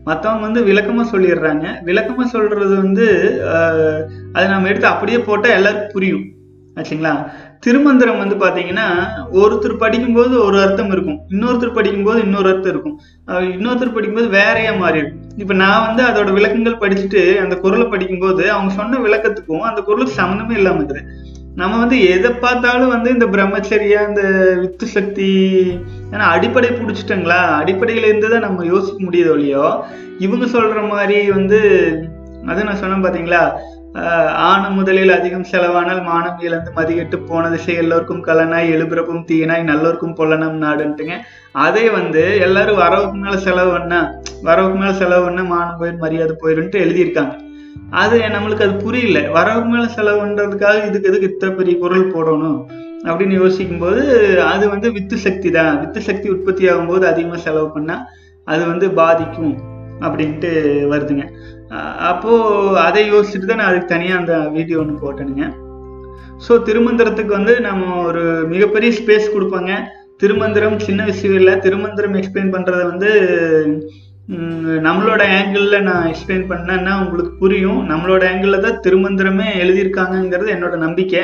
மற்றவங்க வந்து விளக்கமாக சொல்லிடுறாங்க. விளக்கமாக சொல்கிறது வந்து அதை நம்ம எடுத்து அப்படியே போட்டால் எல்லாருக்கும் புரியும். ஆச்சுங்களா? திருமந்திரம் வந்து பாத்தீங்கன்னா ஒருத்தர் படிக்கும்போது ஒரு அர்த்தம் இருக்கும். இன்னொருத்தர் படிக்கும்போது இன்னொரு அர்த்தம் இருக்கும். இன்னொருத்தர் படிக்கும்போது வேறையா மாறி இருக்கும் நான் வந்து அதோட விளக்கங்கள் படிச்சுட்டு அந்த குரலை படிக்கும்போது அவங்க சொன்ன விளக்கத்துக்கும் அந்த குரலுக்கு சம்மந்தமே இல்லாம இருக்குது. நம்ம வந்து எதை பார்த்தாலும் வந்து இந்த பிரம்மச்சரியா இந்த வித்து சக்தி ஏன்னா அடிப்படை பிடிச்சிட்டங்களா? அடிப்படையில இருந்து தான் நம்ம யோசிக்க முடியுது ஒழியோ இவங்க சொல்ற மாதிரி வந்து அது நான் சொன்னேன் பாத்தீங்களா? ஆணும் முதலில் அதிகம் செலவானால் மானம் இழந்து மதிகெட்டு போன திசை எல்லோருக்கும் கலனாய் எழுபிறப்பும் தீனாய் நல்லோருக்கும் பொல்லனம் நாடுன்ட்டுங்க. அதே வந்து எல்லாரும் வரவுக்கு மேல செலவு பண்ணா வரவுக்கு மேல செலவு பண்ணா மானம் போயிடும் மரியாதை போயிருன்ட்டு எழுதியிருக்காங்க. அது நம்மளுக்கு அது புரியல. வரவுக்கு மேல செலவு பண்றதுக்காக இதுக்கு எதுக்கு இத்தனை பெரிய குரல் போடணும் அப்படின்னு யோசிக்கும் போது அது வந்து வித்து சக்தி தான். வித்து சக்தி உற்பத்தி ஆகும்போது அதிகமாக செலவு பண்ணால் அது வந்து பாதிக்கும் அப்படின்ட்டு வருதுங்க. அப்போது அதை யோசிச்சுட்டு தான் நான் அதுக்கு தனியாக அந்த வீடியோ ஒன்று போட்டேனுங்க. ஸோ திருமந்திரத்துக்கு வந்து நம்ம ஒரு மிகப்பெரிய ஸ்பேஸ் கொடுப்பாங்க. திருமந்திரம் சின்ன விஷயம் இல்லை. திருமந்திரம் எக்ஸ்பிளைன் பண்ணுறத வந்து நம்மளோட ஆங்கிளில் நான் எக்ஸ்பிளைன் பண்ணேன்னா உங்களுக்கு புரியும். நம்மளோட ஆங்கிளில் தான் திருமந்திரமே எழுதியிருக்காங்கங்கிறது என்னோட நம்பிக்கை.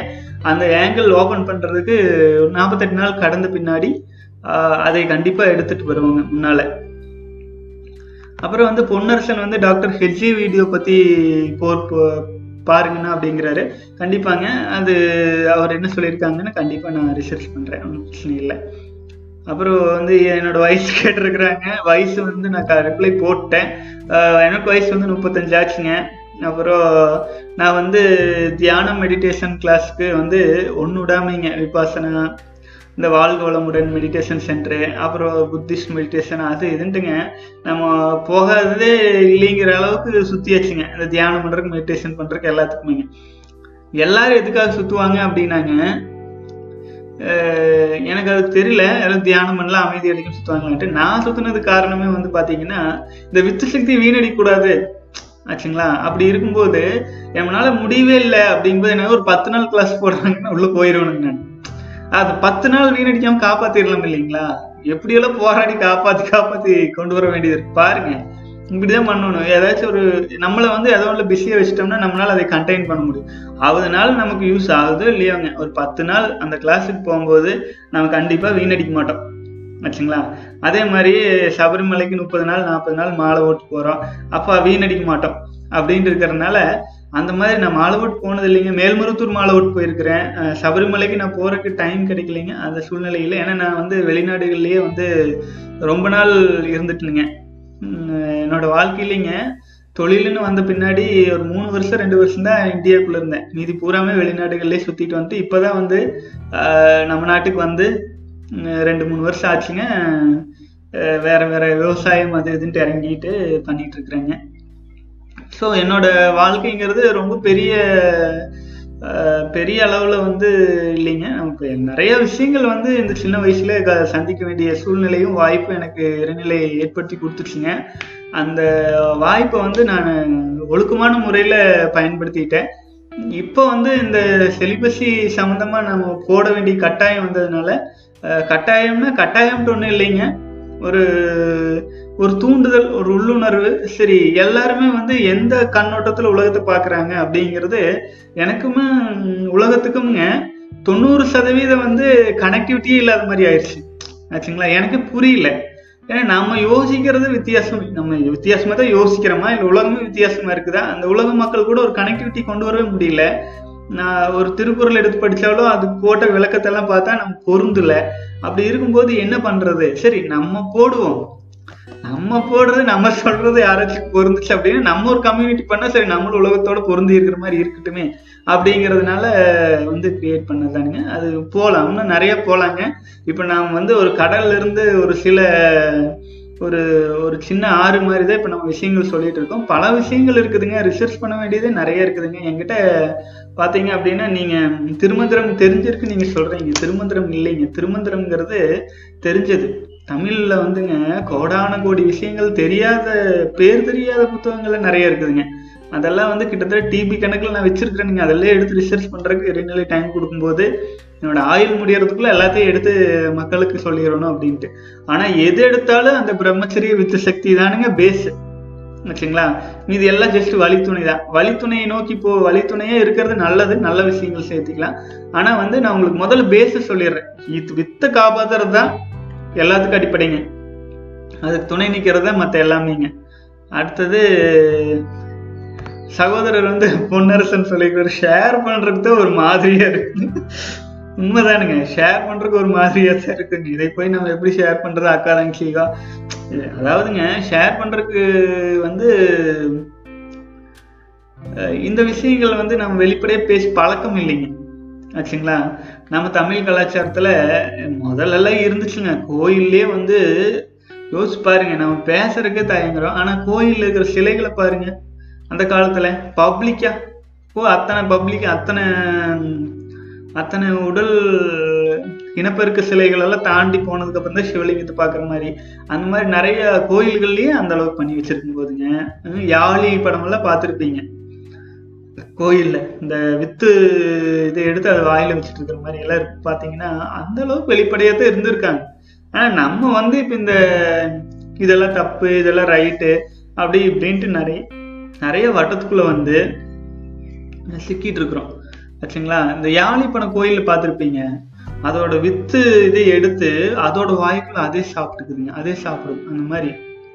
அந்த ஆங்கிள் ஓப்பன் பண்ணுறதுக்கு ஒரு நாற்பத்தெட்டு நாள் கடந்த பின்னாடி அதை கண்டிப்பாக எடுத்துகிட்டு வருவாங்க முன்னால். அப்புறம் வந்து பொன்னரசன் வந்து டாக்டர் ஹெச்ஜி வீடியோ பற்றி போர் போ- பாருங்கண்ணா அப்படிங்கிறாரு. கண்டிப்பாங்க அது அவர் என்ன சொல்லியிருக்காங்கன்னு கண்டிப்பாக நான் ரிசர்ச் பண்ணுறேன் ஒன்றும் பிரச்சனை இல்லை. அப்புறம் வந்து என்னோட வயசு கேட்டிருக்கிறாங்க. வயசு வந்து நான் ரிப்ளை போட்டேன். எனக்கு வயசு வந்து முப்பத்தஞ்சு ஆச்சுங்க. அப்புறம் நான் வந்து தியானம் மெடிடேஷன் கிளாஸ்க்கு வந்து ஒன்று விடாமைங்க விபாசனா இந்த வாழ்க வளமுடன் மெடிடேஷன் சென்டரு அப்புறம் புத்திஸ்ட் மெடிடேஷன் அது இதுன்ட்டுங்க. நம்ம போகாததே இல்லைங்கிற அளவுக்கு சுற்றியாச்சுங்க இந்த தியானம் பண்ணுறதுக்கு மெடிடேஷன் பண்ணுறதுக்கு எல்லாத்துக்குமேங்க எல்லாரும் எதுக்காக சுற்றுவாங்க அப்படின்னாங்க எனக்கு அது தெரியல. எல்லாம் தியானம் பண்ணலாம் அமைதி அடிக்கும் சுற்றுவாங்களான்ட்டு நான் சுற்றுனது காரணமே வந்து பார்த்தீங்கன்னா இந்த வித்து சக்தி வீணடிக்கூடாது. ஆச்சுங்களா? அப்படி இருக்கும்போது என்னால முடியவே இல்லை. அப்படிங்கும்போது என்ன ஒரு பத்து நாள் கிளாஸ் போடுறாங்கன்னா உள்ள போயிடுவேனுங்க நான். அது பத்து நாள் வீணடிக்காம காப்பாத்திடலாம் இல்லைங்களா? எப்படியெல்லாம் போராடி காப்பாத்தி காப்பாத்தி கொண்டு வர வேண்டியது இருக்கு? பாருங்க. இப்படிதான் பண்ணணும். ஏதாச்சும் ஒரு நம்மளை வந்து ஏதோ ஒன்று பிஸியாக வச்சிட்டோம்னா நம்மளால அதை கண்டெயின் பண்ண முடியும். அவது நாள் நமக்கு யூஸ் ஆகுதோ இல்லையோங்க ஒரு பத்து நாள் அந்த கிளாஸுக்கு போகும்போது நம்ம கண்டிப்பாக வீணடிக்க மாட்டோம். ஆச்சுங்களா? அதே மாதிரி சபரிமலைக்கு முப்பது நாள் நாற்பது நாள் மாலை ஓட்டு போகிறோம் அப்போ வீணடிக்க மாட்டோம். அப்படின்ட்டு இருக்கிறதுனால அந்த மாதிரி நான் மாலை ஓட்டு போனது இல்லைங்க. மேல்மருத்தூர் மாலை போயிருக்கிறேன். சபரிமலைக்கு நான் போறதுக்கு டைம் கிடைக்கலைங்க. அந்த சூழ்நிலையில். ஏன்னா நான் வந்து வெளிநாடுகள்லேயே வந்து ரொம்ப நாள் இருந்துட்டுனுங்க என்னோட வாழ்க்கையிலேங்க தொழிலுன்னு வந்த பின்னாடி ஒரு மூணு வருஷம் ரெண்டு வருஷம் தான் இந்தியாவுக்குள்ள இருந்தேன். மீதி பூராமே வெளிநாடுகள்லேயே சுற்றிட்டு வந்துட்டு இப்போதான் வந்து நம்ம நாட்டுக்கு வந்து ரெண்டு மூணு வருஷம் ஆச்சுங்க. வேறு வேற வேற விவசாயம் அது இதுன்ட்டு இறங்கிட்டு பண்ணிட்டு இருக்கிறேங்க. ஸோ என்னோட வாழ்க்கைங்கிறது ரொம்ப பெரிய பெரிய அளவில் வந்து இல்லைங்க. நமக்கு நிறைய விஷயங்கள் வந்து இந்த சின்ன வயசுல க- சந்திக்க வேண்டிய சூழ்நிலையும் வாய்ப்பும் எனக்கு இறைநிலை ஏற்படுத்தி கொடுத்துருச்சுங்க அந்த வாய்ப்பை வந்து நான் ஒழுக்கமான முறையில் பயன்படுத்திக்கிட்டேன் இப்போ வந்து இந்த செலிபஸி சம்மந்தமாக நம்ம போட வேண்டிய கட்டாயம் வந்ததுனால கட்டாயம்னா கட்டாயம்ட்டு ஒன்றும் இல்லைங்க. ஒரு ஒரு தூண்டுதல் ஒரு உள்ளுணர்வு. சரி எல்லாருமே வந்து எந்த கண்ணோட்டத்தில் உலகத்தை பார்க்கறாங்க அப்படிங்கிறது எனக்குமே உலகத்துக்குமுங்க தொண்ணூறு சதவீதம் வந்து கனெக்டிவிட்டியே இல்லாத மாதிரி ஆயிடுச்சு ஆச்சுங்களா? எனக்கு புரியல. ஏன்னா நம்ம யோசிக்கிறது வித்தியாசம். நம்ம வித்தியாசமாக தான் யோசிக்கிறோமா? இல்லை உலகமே வித்தியாசமா இருக்குதா? அந்த உலக மக்கள் கூட ஒரு கனெக்டிவிட்டி கொண்டு வரவே முடியல. நான் ஒரு திருக்குறள் எடுத்து படித்தாலும் அது போட்ட விளக்கத்தெல்லாம் பார்த்தா நம்ம பொருந்தல. அப்படி இருக்கும்போது என்ன பண்ணுறது சரி நம்ம போடுவோம். நம்ம போடுறது நம்ம சொல்றது யாராச்சும் பொருந்துச்சு அப்படின்னு நம்ம ஒரு கம்யூனிட்டி பண்ணா சரி நம்மளும் உலகத்தோட பொருந்தி இருக்கிற மாதிரி இருக்கட்டுமே அப்படிங்கிறதுனால வந்து கிரியேட் பண்ணதானுங்க அது போகலாம் இன்னும் நிறைய போகலாங்க இப்போ நாம் வந்து ஒரு கடல்ல இருந்து ஒரு சில ஒரு ஒரு சின்ன ஆறு மாதிரி தான் இப்போ நம்ம விஷயங்கள் சொல்லிட்டு இருக்கோம். பல விஷயங்கள் இருக்குதுங்க. ரிசர்ச் பண்ண வேண்டியது நிறைய இருக்குதுங்க. என்கிட்ட பார்த்தீங்க அப்படின்னா நீங்கள் திருமந்திரம் தெரிஞ்சிருக்கு நீங்கள் சொல்கிறீங்க திருமந்திரம் இல்லைங்க. திருமந்திரம்ங்கிறது தெரிஞ்சது. தமிழில் வந்துங்க கோடான கோடி விஷயங்கள் தெரியாத பேர் தெரியாத புத்தகங்கள்லாம் நிறைய இருக்குதுங்க. அதெல்லாம் வந்து கிட்டத்தட்ட டிபி கணக்கில் நான் வச்சிருக்கிறேனுங்க. அதெல்லாம் எடுத்து ரிசர்ச் பண்ணுறதுக்கு இடைநிலை டைம் கொடுக்கும்போது என்னோட ஆயுள் முடியறதுக்குள்ள எல்லாத்தையும் எடுத்து மக்களுக்கு சொல்லிடணும் அப்படின்ட்டு. ஆனால் எது எடுத்தாலும் அந்த பிரம்மச்சரிய வித்து சக்தி தானுங்க பேஸ் வச்சுங்களா மீதி எல்லாம் ஜஸ்ட் வழித்துணை தான் வழித்துணையை நோக்கி போ வழித்துணையே இருக்கிறது நல்லது நல்ல விஷயங்கள் சேர்த்துக்கலாம். ஆனா வந்து நான் உங்களுக்கு முதல்ல பேஸை சொல்லிடுறேன். இது வித்த காப்பாத்துறது தான் எல்லாத்துக்கும் அடிப்படைங்க. அதுக்கு துணை நிற்கிறது தான் மற்ற எல்லாமேங்க. அடுத்தது சகோதரர் வந்து பொன்னரசன் சொல்லி ஷேர் பண்ணுறது தான் ஒரு மாதிரியா இருக்கு. உண்மைதானுங்க. ஷேர் பண்றதுக்கு ஒரு மாதிரியா தான் இருக்குங்க. இதை போய் நம்ம எப்படி ஷேர் பண்றது அக்கா தங்கச்சிக்கா அதாவதுங்க ஷேர் பண்றதுக்கு வந்து இந்த விஷயங்கள் வந்து நம்ம வெளிப்படையே பேசி பழக்கம் இல்லைங்க. ஆச்சுங்களா? நம்ம தமிழ் கலாச்சாரத்துல முதல்லலாம் இருந்துச்சுங்க. கோயில்லே வந்து யோசிச்சு பாருங்க. நம்ம பேசுறதுக்கே தயங்குறோம். ஆனா கோயில்ல இருக்கிற சிலைகளை பாருங்க. அந்த காலத்துல பப்ளிக்கா ஓ அத்தனை பப்ளிக் அத்தனை அத்தனை உடல் இனப்பெருக்க சிலைகளெல்லாம் தாண்டி போனதுக்கு அப்புறம் தான் சிவலிங்கத்தை பார்க்குற மாதிரி. அந்த மாதிரி நிறைய கோயில்கள்லேயும் அந்த அளவுக்கு பண்ணி வச்சிருக்கும் போதுங்க யாழி படமெல்லாம் பார்த்துருப்பீங்க. கோயிலில் இந்த வித்து இதை எடுத்து அதை வாயில வச்சுட்டு இருக்கிற மாதிரி எல்லாம் இருக்கு. பாத்தீங்கன்னா அந்த அளவுக்கு வெளிப்படையாக தான் இருந்திருக்காங்க. ஆனால் நம்ம வந்து இப்போ இந்த இதெல்லாம் தப்பு இதெல்லாம் ரைட்டு அப்படி இப்படின்ட்டு நிறைய நிறைய வட்டத்துக்குள்ளே வந்து சிக்கிட்டு இருக்கிறோம். ஆச்சுங்களா? இந்த யாழிப்பணம் கோயில் பார்த்துருப்பீங்க. அதோட வித்து இதை எடுத்து அதோட வாய்க்குள்ள அதே சாப்பிட்டுக்குதுங்க. அதே சாப்பிடுது அந்த மாதிரி.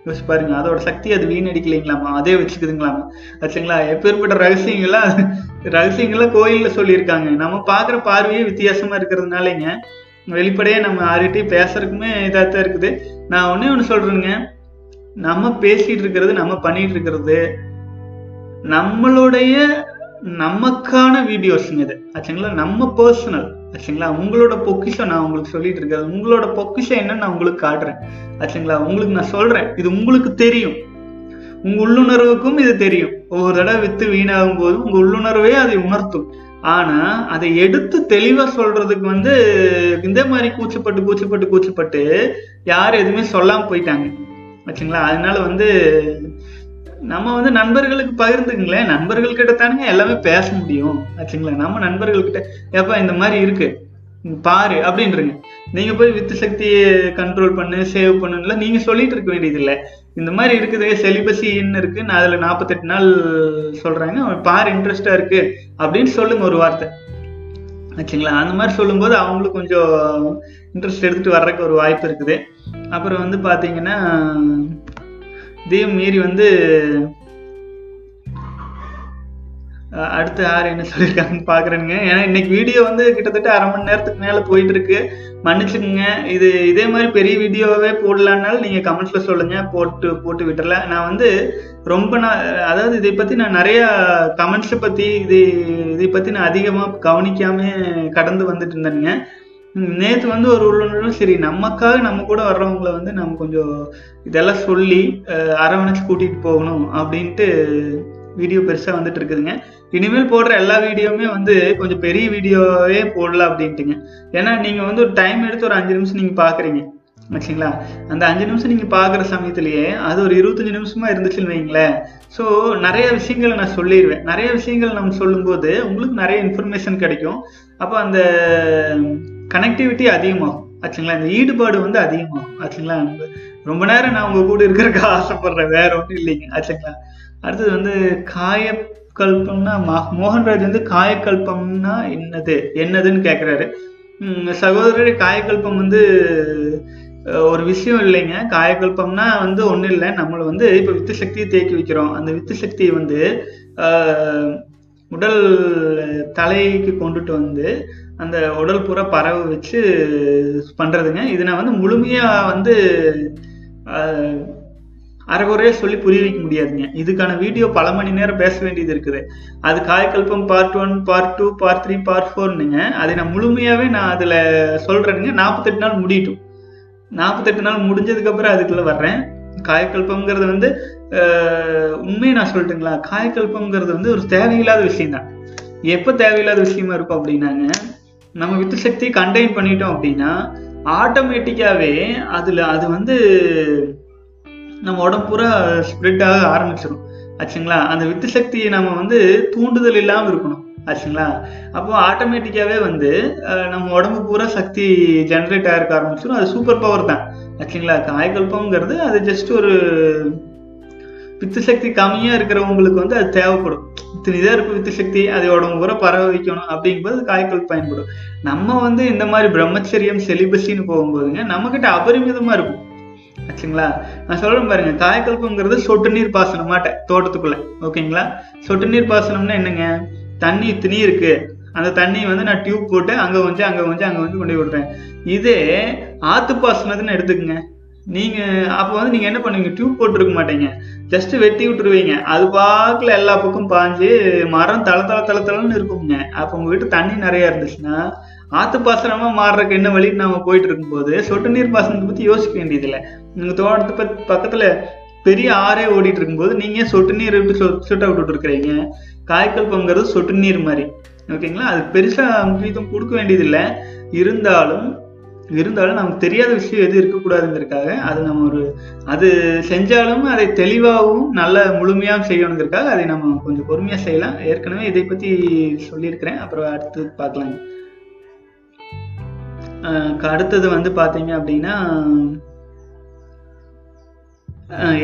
யோசிச்சு பாருங்க. அதோட சக்தி அது வீணடிக்கலைங்களாமா? அதே வச்சுக்குதுங்களாமா? ஆச்சுங்களா? எப்பேற்பட்ட ரகசியங்களா? ரகசியங்களா கோயில்ல சொல்லியிருக்காங்க. நம்ம பார்க்குற பார்வையே வித்தியாசமா இருக்கிறதுனாலங்க வெளிப்படையே நம்ம யார்கிட்டயும் பேசுறதுக்குமே இதாக தான் இருக்குது. நான் ஒண்ணே ஒன்று சொல்றேங்க நம்ம பேசிட்டு இருக்கிறது நம்ம பண்ணிட்டு இருக்கிறது நம்மளுடைய நமக்கான வீடியோஸ்ங்க இது. ஆச்சுங்களா? நம்ம பர்சனல் ஆச்சுங்களா? உங்களோட பொக்கிஷம் நான் உங்களுக்கு சொல்லிட்டு இருக்கேன். உங்களோட பொக்கிஷம் என்னன்னு நான் உங்களுக்கு காட்டுறேன். ஆச்சுங்களா? உங்களுக்கு நான் சொல்றேன். இது உங்களுக்கு தெரியும். உங்க உள்ளுணர்வுக்கும் இது தெரியும். ஒவ்வொரு தடவை வித்து வீணாகும் போது உங்க உள்ளுணர்வே அதை உணர்த்தும். ஆனா அதை எடுத்து தெளிவா சொல்றதுக்கு வந்து இந்த மாதிரி கூச்சப்பட்டு கூச்சப்பட்டு கூச்சப்பட்டு யாரும் எதுவுமே சொல்லாம போயிட்டாங்க. ஆச்சுங்களா? அதனால வந்து நம்ம வந்து நண்பர்களுக்கு பகிர்ந்துங்களேன் நண்பர்கள்கிட்ட தானுங்க எல்லாமே பேச முடியும். ஆச்சுங்களா? நம்ம நண்பர்கள்கிட்ட ஏப்பா இந்த மாதிரி இருக்கு. பாரு அப்படின்றீங்க. நீங்க போய் வித்து சக்தியை கண்ட்ரோல் பண்ணு சேவ் பண்ணுல நீங்க சொல்லிட்டு இருக்க வேண்டியது இல்லை இந்த மாதிரி இருக்குது செலிபஸின்னு இருக்கு. நான் அதுல நாற்பத்தெட்டு நாள் சொல்றாங்க. அவன் பாரு இன்ட்ரெஸ்டா இருக்கு. அப்படின்னு சொல்லுங்க ஒரு வார்த்தை. ஆச்சுங்களா? அந்த மாதிரி சொல்லும்போது அவங்களுக்கு கொஞ்சம் இன்ட்ரெஸ்ட் எடுத்துட்டு வர்றதுக்கு ஒரு வாய்ப்பு இருக்குது. அப்புறம் வந்து பாத்தீங்கன்னா இதையும் மீறி வந்து அடுத்து யார் என்ன சொல்லியிருக்காங்கன்னு பார்க்குறேனுங்க. ஏன்னா இன்னைக்கு வீடியோ வந்து கிட்டத்தட்ட அரை மணி நேரத்துக்கு மேலே போயிட்டு இருக்கு மன்னிச்சுக்குங்க. இது இதே மாதிரி பெரிய வீடியோவே போடலான்னாலும் நீங்கள் கமெண்ட்ஸில் சொல்லுங்கள் போட்டு போட்டு விட்டுறலாம் நான் வந்து ரொம்ப நான் அதாவது இதை பற்றி நான் நிறையா கமெண்ட்ஸை பற்றி இது இதை பற்றி நான் அதிகமாக கவனிக்காமல் கடந்து வந்துட்டு இருந்தேனுங்க. நேற்று வந்து ஒரு உள்ளுணர்வு சரி நமக்காக நம்ம கூட வர்றவங்கள வந்து நம்ம கொஞ்சம் இதெல்லாம் சொல்லி அரவணைச்சு கூட்டிகிட்டு போகணும் அப்படின்ட்டு வீடியோ பெருசாக வந்துட்டு இருக்குதுங்க. இனிமேல் போடுற எல்லா வீடியோவுமே வந்து கொஞ்சம் பெரிய வீடியோவே போடலாம் அப்படின்ட்டுங்க. ஏன்னா நீங்கள் வந்து ஒரு டைம் எடுத்து ஒரு அஞ்சு நிமிஷம் நீங்கள் பார்க்குறீங்க ஆச்சுங்களா? அந்த அஞ்சு நிமிஷம் நீங்கள் பார்க்குற சமயத்துலேயே அது ஒரு இருபத்தஞ்சு நிமிஷமாக இருந்துச்சுன்னு வைங்களேன். ஸோ நிறைய விஷயங்களை நான் சொல்லிடுவேன் நிறைய விஷயங்கள் நம்ம சொல்லும்போது உங்களுக்கு நிறைய இன்ஃபர்மேஷன் கிடைக்கும். அப்போ அந்த கனெக்டிவிட்டி அதிகமாகும். ஆச்சுங்களா இந்த ஈடுபாடு வந்து அதிகமாகும். ஆச்சுங்களா ரொம்ப நேரம் நான் உங்க கூட இருக்கிறக்க ஆசைப்படுறேன். வேற ஒன்றும் இல்லைங்க. ஆச்சுங்களா அடுத்தது வந்து காயக்கல்பம்னா ம- மோகன்ராஜ் வந்து காயக்கல்பம்னா என்னது? என்னதுன்னு கேட்குறாரு சகோதரர் காயக்கல்பம் வந்து ஒரு விஷயம் இல்லைங்க. காயக்கல்பம்னா வந்து ஒன்றும் இல்லை. நம்மளை வந்து இப்போ வித்து சக்தியை தேக்கி வைக்கிறோம். அந்த வித்து சக்தியை வந்து உடல் தலைக்கு கொண்டுட்டு வந்து அந்த உடல் பூரா பரவ வச்சு பண்ணுறதுங்க இது நான் வந்து முழுமையாக வந்து அஹ், சொல்லி புரிய வைக்க முடியாதுங்க. இதுக்கான வீடியோ பல மணி நேரம் பேச வேண்டியது இருக்குது. அது காயக்கல்பம் part one part two part three part ஃபோர்னுங்க அதை நான் முழுமையாகவே நான் அதில் சொல்கிறேனுங்க நாற்பத்தெட்டு நாள் முடியட்டும். நாற்பத்தெட்டு நாள் முடிஞ்சதுக்கப்புறம் அதுக்குள்ளே வர்றேன். காயக்கல்பம்ங்கிறது வந்து உண்மையை நான் சொல்லட்டுங்களா? காயக்கல்பம்ங்கிறது வந்து ஒரு தேவையில்லாத விஷயம் தான் எப்போ தேவையில்லாத விஷயமா இருக்கும் அப்படின்னாங்க? நம்ம வித்து சக்தி கண்டெயின் பண்ணிட்டோம் அப்படின்னா ஆட்டோமேட்டிக்காவே அதுல அது வந்து நம்ம உடம்பு பூரா ஸ்ப்ரெட் ஆக ஆரம்பிச்சிடும் ஆச்சுங்களா? அந்த வித்து சக்தியை நம்ம வந்து தூண்டுதல் இல்லாமல் இருக்கணும். ஆச்சுங்களா? அப்போ ஆட்டோமேட்டிக்காவே வந்து நம்ம உடம்பு பூரா சக்தி ஜென்ரேட் ஆகிருக்க ஆரம்பிச்சிடும் அது சூப்பர் பவர் தான். ஆச்சுங்களா? காயக்கல்பங்கிறது அது ஜஸ்ட் ஒரு வித்து சக்தி கம்மியா இருக்கிறவங்களுக்கு வந்து அது தேவைப்படும். இத்தனை இதாக இருக்கும் வித்து சக்தி அதை உடம்பு பூரா பரவ வைக்கணும் அப்படிங்கும்போது காய்கள் பயன்படும். நம்ம வந்து இந்த மாதிரி பிரம்மச்சரியம் செலிபஸின்னு போகும்போதுங்க நம்மக்கிட்ட அபரிமிதமா இருக்கும். ஆச்சுங்களா? நான் சொல்றேன் பாருங்க காயக்கல்பங்கிறது சொட்டு நீர் பாசனம் மாட்டேன் தோட்டத்துக்குள்ள. ஓகேங்களா? சொட்டு நீர் பாசனம்னா என்னங்க? தண்ணி இத்தனி இருக்கு. அந்த தண்ணி வந்து நான் டியூப் போட்டு அங்க கொஞ்சம் அங்க கொஞ்சம் அங்க கொஞ்சம் கொண்டு விடுறேன். இதே ஆத்து பாசனத்துன்னு எடுத்துக்கங்க. நீங்க அப்போ வந்து நீங்க என்ன பண்ணுவீங்க? டியூப் போட்டுருக்க மாட்டீங்க. ஜஸ்ட் வெட்டி விட்டுருவீங்க. அது பார்க்கல எல்லா பக்கம் பாஞ்சு மரம் தள தள தள தளன்னு இருக்குங்க. அப்போ உங்க வீட்டு தண்ணி நிறைய இருந்துச்சுன்னா ஆத்து பாசனமா மாறுறதுக்கு என்ன வழி? நாம போயிட்டு இருக்கும்போது சொட்டு நீர் பாசனத்தை பத்தி யோசிக்க வேண்டியதில்லை. உங்க தோட்டத்து பக்கத்துல பெரிய ஆறே ஓடிட்டு இருக்கும்போது நீங்க சொட்டு நீர் எப்படி சொட்ட விட்டுட்டு இருக்கிறீங்க காய்கல்பங்கிறது சொட்டு நீர் மாதிரி. ஓகேங்களா? அது பெருசா முக்கியத்துவம் கொடுக்க வேண்டியதில்லை. இருந்தாலும் இருந்தாலும் நமக்கு தெரியாத விஷயம் எது இருக்கக்கூடாதுங்கிறதுக்காக அது நம்ம ஒரு அது செஞ்சாலும் அதை தெளிவாகவும் நல்ல முழுமையாகவும் செய்யணுங்கிறதுக்காக அதை நம்ம கொஞ்சம் பொறுமையாக செய்யலாம். ஏற்கனவே இதை பற்றி சொல்லியிருக்கிறேன். அப்புறம் அடுத்து பார்க்கலாம். அடுத்தது வந்து பார்த்தீங்க அப்படின்னா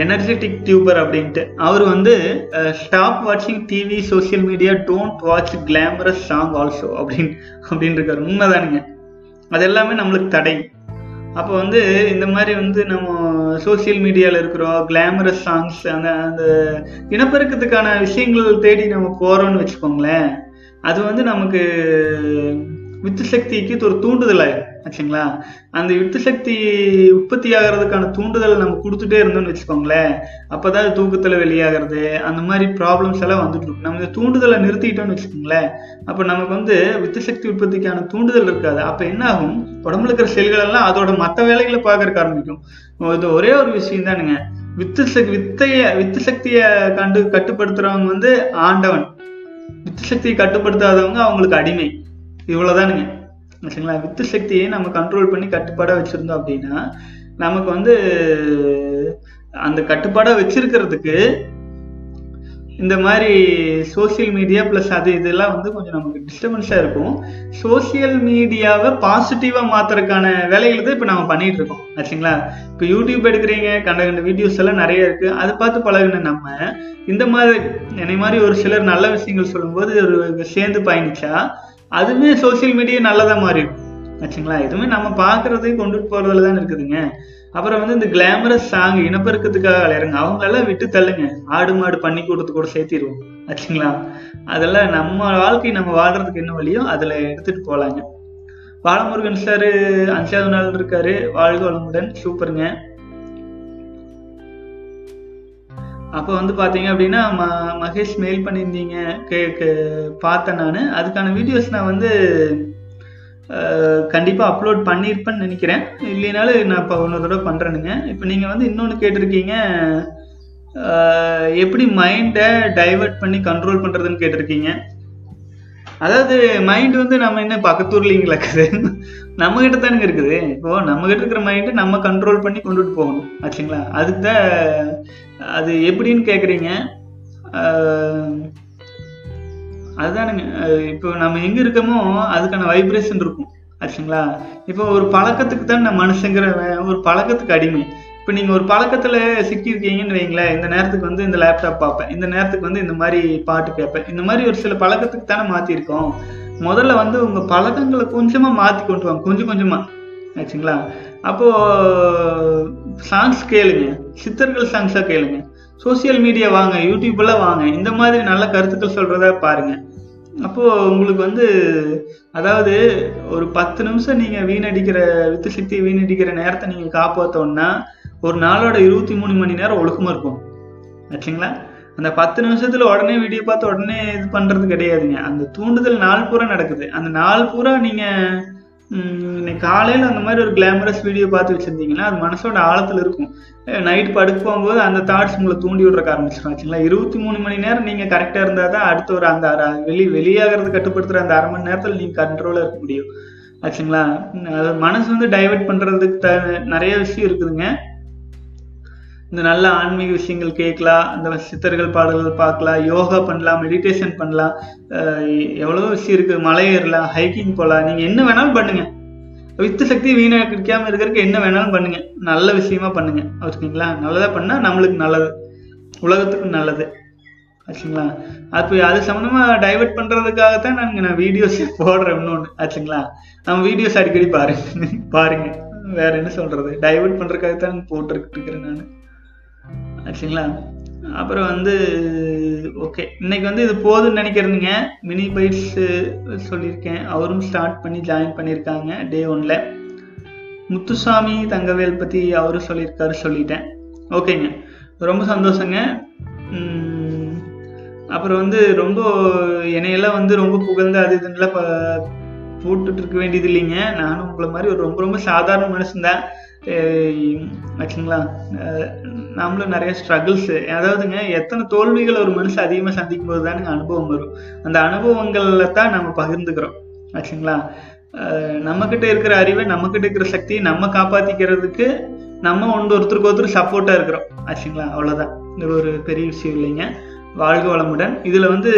எனர்ஜெட்டிக் டியூபர் அப்படின்ட்டு. அவர் வந்து ஸ்டாப் வாட்சிங் TV social media don't watch glamorous song also அப்படின்னு அப்படின்னு இருக்காரு உண்மைதானுங்க. அது எல்லாமே நம்மளுக்கு தடை. அப்போ வந்து இந்த மாதிரி வந்து நம்ம சோஷியல் மீடியாவில் இருக்கிறோம் கிளாமரஸ் சாங்ஸ் அந்த அந்த இனப்பெருக்கத்துக்கான விஷயங்கள் தேடி நம்ம போறோம்னு வச்சுக்கோங்களேன் அது வந்து நமக்கு வித்து சக்திக்கு இது ஒரு தூண்டுதல் ஆயிடும் ஆச்சுங்களா? அந்த வித்து சக்தி உற்பத்தி ஆகிறதுக்கான தூண்டுதலை நம்ம கொடுத்துட்டே இருந்தோம்னு வச்சுக்கோங்களேன். அப்பதான் தூக்கத்தில் வெளியாகிறது அந்த மாதிரி ப்ராப்ளம்ஸ் எல்லாம் வந்துட்டு இருக்கும். நம்ம இந்த தூண்டுதலை நிறுத்திட்டோம்னு வச்சுக்கோங்களேன். அப்போ நமக்கு வந்து வித்து சக்தி உற்பத்திக்கான தூண்டுதல் இருக்காது. அப்போ என்ன ஆகும்? உடம்புல இருக்கிற செல்கள் எல்லாம் அதோட மற்ற வேலைகளை பார்க்கறக்கு ஆரம்பிக்கும். இது ஒரே ஒரு விஷயம் தானுங்க. வித்து சக்தி வித்தைய வித்து சக்தியை கண்டு கட்டுப்படுத்துறவங்க வந்து ஆண்டவன். வித்து சக்தியை கட்டுப்படுத்தாதவங்க அவங்களுக்கு அடிமை. இவ்வளோதானுங்க சரிங்களா? வித்து சக்தியை நம்ம கண்ட்ரோல் பண்ணி கட்டுப்பாடாக வச்சுருந்தோம் அப்படின்னா நமக்கு வந்து அந்த கட்டுப்பாடாக வச்சிருக்கிறதுக்கு இந்த மாதிரி சோசியல் மீடியா ப்ளஸ் அது இதெல்லாம் வந்து கொஞ்சம் நமக்கு டிஸ்டர்பன்ஸாக இருக்கும். சோசியல் மீடியாவை பாசிட்டிவாக மாற்றுறதுக்கான வேலைகளை தான் இப்போ நம்ம பண்ணிகிட்டு இருக்கோம். ஆச்சுங்களா இப்போ யூடியூப் எடுக்கிறீங்க கண்ட கண்ட வீடியோஸ் எல்லாம் நிறைய இருக்குது அதை பார்த்து பழகின நம்ம இந்த மாதிரி என்னை மாதிரி ஒரு சிலர் நல்ல விஷயங்கள் சொல்லும்போது ஒரு சேர்ந்து பயணிச்சா அதுவுமே சோசியல் மீடியா நல்லதா மாறிடும் ஆச்சுங்களா? எதுவுமே நம்ம பார்க்கறதையும் கொண்டுட்டு போறதுல தான் இருக்குதுங்க. அப்புறம் வந்து இந்த கிளாமரஸ் சாங் இனப்பெருக்கத்துக்காக அலையறங்க. அவங்களெல்லாம் விட்டு தள்ளுங்க. ஆடு மாடு பண்ணி கொடுத்து கூட சேர்த்திடுவோம் ஆச்சுங்களா? அதெல்லாம் நம்ம வாழ்க்கை நம்ம வாழ்றதுக்கு என்ன வழியோ அதுல எடுத்துட்டு போலாங்க. பாலமுருகன் சார் அஞ்சாவது நாள் இருக்காரு. வாழ்க வளமுடன். சூப்பருங்க. அப்போ வந்து பார்த்தீங்க அப்படின்னா ம மகேஷ் மெயில் பண்ணியிருந்தீங்க கே பார்த்தேன் நான். அதுக்கான வீடியோஸ் நான் வந்து கண்டிப்பாக அப்லோட் பண்ணியிருப்பேன்னு நினைக்கிறேன். இல்லைனாலும் நான் இப்போ இன்னொரு தடவை பண்ணுறேனுங்க இப்போ நீங்கள் வந்து இன்னொன்று கேட்டிருக்கீங்க எப்படி மைண்டை டைவெர்ட் பண்ணி கண்ட்ரோல் பண்ணுறதுன்னு கேட்டிருக்கீங்க. அதாவது மைண்ட் வந்து நம்ம என்ன பக்கத்தூர்லிங்களா இருக்குது? நம்ம கிட்ட தானுங்க இருக்குது. இப்போ நம்ம கிட்ட இருக்கிற மைண்டை நம்ம கண்ட்ரோல் பண்ணி கொண்டுட்டு போகணும். ஆச்சுங்களா? அதுக்கு தான் அது எப்படின்னு கேட்குறீங்க அதுதானுங்க. இப்போ நம்ம எங்க இருக்கோமோ அதுக்கான வைப்ரேஷன் இருக்கும். ஆச்சுங்களா? இப்போ ஒரு பழக்கத்துக்கு தான் நான் மனுஷங்கிற ஒரு பழக்கத்துக்கு அடிமை. இப்போ நீங்கள் ஒரு பழக்கத்தில் சிக்கியிருக்கீங்கன்னு வைங்களேன் இந்த நேரத்துக்கு வந்து இந்த லேப்டாப் பார்ப்பேன் இந்த நேரத்துக்கு வந்து இந்த மாதிரி பாட்டு கேட்பேன் இந்த மாதிரி ஒரு சில பழக்கத்துக்கு தானே மாற்றிருக்கோம் முதல்ல வந்து உங்கள் பழக்கங்களை கொஞ்சமாக மாற்றி கொண்டு வாங்க கொஞ்சம் கொஞ்சமாக ஆச்சுங்களா? அப்போது சாங்ஸ் கேளுங்க. சித்தர்கள் சாங்ஸாக கேளுங்க. சோசியல் மீடியா வாங்க யூடியூப்லாம் வாங்க. இந்த மாதிரி நல்ல கருத்துக்கள் சொல்கிறத பாருங்க. அப்போது உங்களுக்கு வந்து அதாவது ஒரு பத்து நிமிஷம் நீங்கள் வீணடிக்கிற வித்து சக்தி வீணடிக்கிற நேரத்தை நீங்கள் காப்பாற்றோன்னா ஒரு நாளோட இருபத்தி மூணு மணி நேரம் ஒழுக்கமாக இருக்கும். ஆச்சுங்களா? அந்த பத்து நிமிஷத்துல உடனே வீடியோ பார்த்து உடனே இது பண்றது கிடையாதுங்க. அந்த தூண்டுதல் நாள் பூரா நடக்குது. அந்த நாள் பூரா நீங்க இன்னைக்கு காலையில் அந்த மாதிரி ஒரு கிளாமரஸ் வீடியோ பார்த்து வச்சுருந்தீங்கன்னா அது மனசோட ஆழத்தில் இருக்கும். நைட் படுக்க போகும்போது அந்த தாட்ஸ் உங்களை தூண்டி விட்றக்க ஆரம்பிச்சிடும் வச்சுங்களா இருபத்தி மூணு மணி நேரம் நீங்கள் கரெக்டாக இருந்தால் தான் அடுத்த ஒரு அந்த வெளி வெளியாகிறது கட்டுப்படுத்துகிற அந்த அரை மணி நேரத்தில் நீங்கள் கண்ட்ரோலாக இருக்க முடியும். ஆச்சுங்களா? அது மனசு வந்து டைவெர்ட் பண்ணுறதுக்கு த நிறைய விஷயம் இருக்குதுங்க. இந்த நல்ல ஆன்மீக விஷயங்கள் கேட்கலாம் அந்த சித்தர்கள் பாடல்கள் பார்க்கலாம் யோகா பண்ணலாம் மெடிடேஷன் பண்ணலாம். எவ்வளோ விஷயம் இருக்குது மலை ஏறலாம் ஹைக்கிங் போகலாம். நீங்கள் என்ன வேணாலும் பண்ணுங்கள் வித்து சக்தி வீணாக்கிக்காமல் இருக்கிறதுக்கு என்ன வேணாலும் பண்ணுங்கள் நல்ல விஷயமா பண்ணுங்கள் ஓகேங்களா நல்லதாக பண்ணால் நம்மளுக்கு நல்லது. உலகத்துக்கு நல்லது. ஆச்சுங்களா அப்போ அது சம்மந்தமாக டைவெர்ட் பண்ணுறதுக்காகத்தான் நாங்கள் நான் வீடியோஸ் போடுறேன் இன்னொன்று ஆச்சுங்களா நம்ம வீடியோஸ் அடிக்கடி பாருங்க பாருங்க. வேற என்ன சொல்றது? டைவெர்ட் பண்ணுறதுக்காகத்தான் போட்டுருக்கிட்டு இருக்கிறேன் நான். ஆச்சுங்களா? அப்புறம் வந்து ஓகே இன்னைக்கு வந்து இது போதும்னு நினைக்கிறதுங்க. மினி பைட்ஸ் சொல்லியிருக்கேன். அவரும் ஸ்டார்ட் பண்ணி ஜாயின் பண்ணியிருக்காங்க டே ஒன்ல முத்துசாமி தங்கவேல் பற்றி அவரும் சொல்லியிருக்காரு சொல்லிட்டேன். ஓகேங்க ரொம்ப சந்தோஷங்க. அப்புறம் வந்து ரொம்ப என்னையெல்லாம் வந்து ரொம்ப புகழ்ந்து அது இதுன்னெலாம் போட்டுட்டு இருக்க வேண்டியது இல்லைங்க. நானும் உங்களை மாதிரி ஒரு ரொம்ப ரொம்ப சாதாரண மனுஷன்தான். ஆச்சுங்களா நம்மளும் நிறைய ஸ்ட்ரகிள்ஸ் அதாவதுங்க எத்தனை தோல்விகள் ஒரு மனுஷன் அதிகமாக சந்திக்கும் போது தானுங்க அனுபவம் வரும். அந்த அனுபவங்களில் தான் நம்ம பகிர்ந்துக்கிறோம். ஆச்சுங்களா நம்மக்கிட்ட இருக்கிற அறிவை நம்மக்கிட்ட இருக்கிற சக்தியை நம்ம காப்பாற்றிக்கிறதுக்கு நம்ம ஒன்று ஒருத்தருக்கு ஒருத்தர் சப்போர்ட்டாக இருக்கிறோம். ஆச்சுங்களா அவ்வளோதான் இது ஒரு பெரிய விஷயம் இல்லைங்க. வாழ்க வளமுடன். இதில் வந்து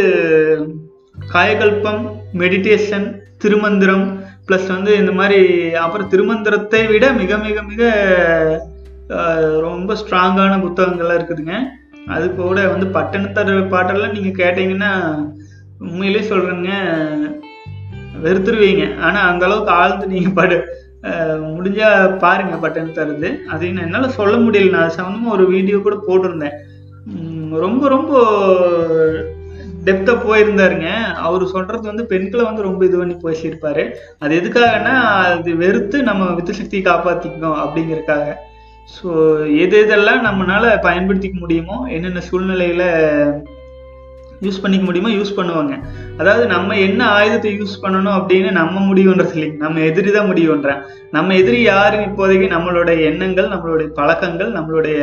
காயகல்பம் மெடிடேஷன் திருமந்திரம் ப்ளஸ் வந்து இந்த மாதிரி அப்புறம் திருமந்திரத்தை விட மிக மிக மிக ரொம்ப ஸ்ட்ராங்கான புத்தகங்கள்லாம் இருக்குதுங்க. அது கூட வந்து பட்டணத்தர் பாட்டெல்லாம் நீங்கள் கேட்டீங்கன்னா உண்மையிலே சொல்கிறேங்க வெறுத்துருவீங்க. ஆனால் அந்த அளவுக்கு ஆழ்ந்து நீங்கள் படு முடிஞ்சா பாருங்க பட்டணத்தருது. அது என்னால் சொல்ல முடியல. நான் சம்மந்தமாக ஒரு வீடியோ கூட போட்டிருந்தேன். ரொம்ப ரொம்ப டெப்தா போயிருந்தாருங்க. அவர் சொல்றது வந்து பெண்களை வந்து ரொம்ப இது பண்ணி பேசியிருப்பாரு. அது எதுக்காகன்னா அது வெறுத்து நம்ம வித்து சக்தியை காப்பாத்திக்கணும் அப்படிங்கறதுக்காக. ஸோ எது எதெல்லாம் நம்மளால பயன்படுத்திக்க முடியுமோ என்னென்ன சூழ்நிலையில யூஸ் பண்ணிக்க முடியுமோ யூஸ் பண்ணுவாங்க. அதாவது நம்ம என்ன ஆயுதத்தை யூஸ் பண்ணணும் அப்படின்னு நம்ம முடிவுன்றது இல்லைங்க. நம்ம எதிரி தான் முடிவுன்றேன். நம்ம எதிரி யாரு இப்போதைக்கு? நம்மளுடைய எண்ணங்கள் நம்மளுடைய பழக்கங்கள் நம்மளுடைய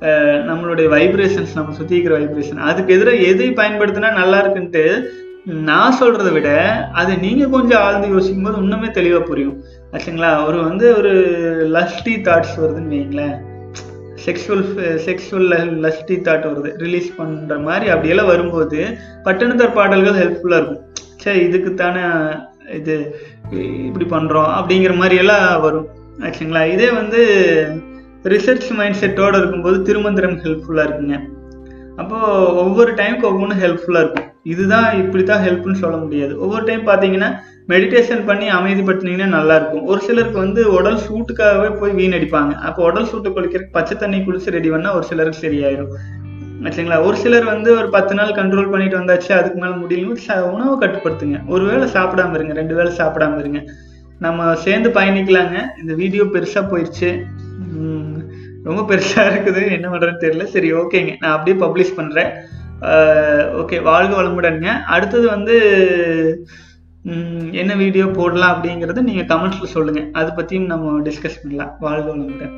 நம்மளுடைய வைப்ரேஷன்ஸ் நம்ம சுற்றி இருக்கிற வைப்ரேஷன் அதுக்கு எதிராக எதை பயன்படுத்தினா நல்லா இருக்குன்ட்டு நான் சொல்கிறத விட அதை நீங்கள் கொஞ்சம் ஆழ்ந்து யோசிக்கும் போது இன்னுமே தெளிவாக புரியும். ஆச்சுங்களா? ஒரு வந்து ஒரு லஸ்டி தாட்ஸ் வருதுன்னு வைங்களேன். செக்ஷுவல் செக்ஷுவல் லஸ்டி தாட் வருது. ரிலீஸ் பண்ணுற மாதிரி அப்படியெல்லாம் வரும்போது பட்டணத்தர் பாடல்கள் ஹெல்ப்ஃபுல்லாக இருக்கும். சரி இதுக்கு தானே இது இப்படி பண்ணுறோம் அப்படிங்கிற மாதிரி எல்லாம் வரும். ஆச்சுங்களா? இதே வந்து ரிசர்ச் மைண்ட் செட்டோடு இருக்கும்போது திருமந்திரம் ஹெல்ப்ஃபுல்லாக இருக்குங்க. அப்போது ஒவ்வொரு டைமுக்கு ஒவ்வொன்றும் ஹெல்ப்ஃபுல்லாக இருக்கும். இதுதான் இப்படி தான் ஹெல்ப்னு சொல்ல முடியாது. ஒவ்வொரு டைம் பார்த்தீங்கன்னா மெடிடேஷன் பண்ணி அமைதிப்படுத்தினீங்கன்னா நல்லாயிருக்கும். ஒரு சிலருக்கு வந்து உடல் சூட்டுக்காகவே போய் வீணடிப்பாங்க அப்போ உடல் சூட்டு குளிக்கிறதுக்கு பச்சை தண்ணி குளிச்சு ரெடி பண்ணால் ஒரு சிலருக்கு சரியாயிடும் ஆச்சுங்களா ஒரு சிலர் வந்து ஒரு பத்து நாள் கண்ட்ரோல் பண்ணிட்டு வந்தாச்சு அதுக்கு மேலே முடியல உணவை கட்டுப்படுத்துங்க. ஒரு வேளை சாப்பிடாம இருங்க ரெண்டு வேளை சாப்பிடாம இருங்க. நம்ம சேர்ந்து பயணிக்கலாங்க. இந்த வீடியோ பெருசாக போயிடுச்சு ரொம்ப பெருசா இருக்குது. என்ன பண்றதுன்னு தெரியல. சரி ஓகேங்க. நான் அப்படியே பப்ளிஷ் பண்றேன். ஓகே வாழ்க வளமுடனுங்க. அடுத்தது வந்து உம், என்ன வீடியோ போடலாம் அப்படிங்கறத நீங்க கமெண்ட்ஸ்ல சொல்லுங்க. அதை பத்தியும் நம்ம டிஸ்கஸ் பண்ணலாம். வாழ்க வளமுடன்.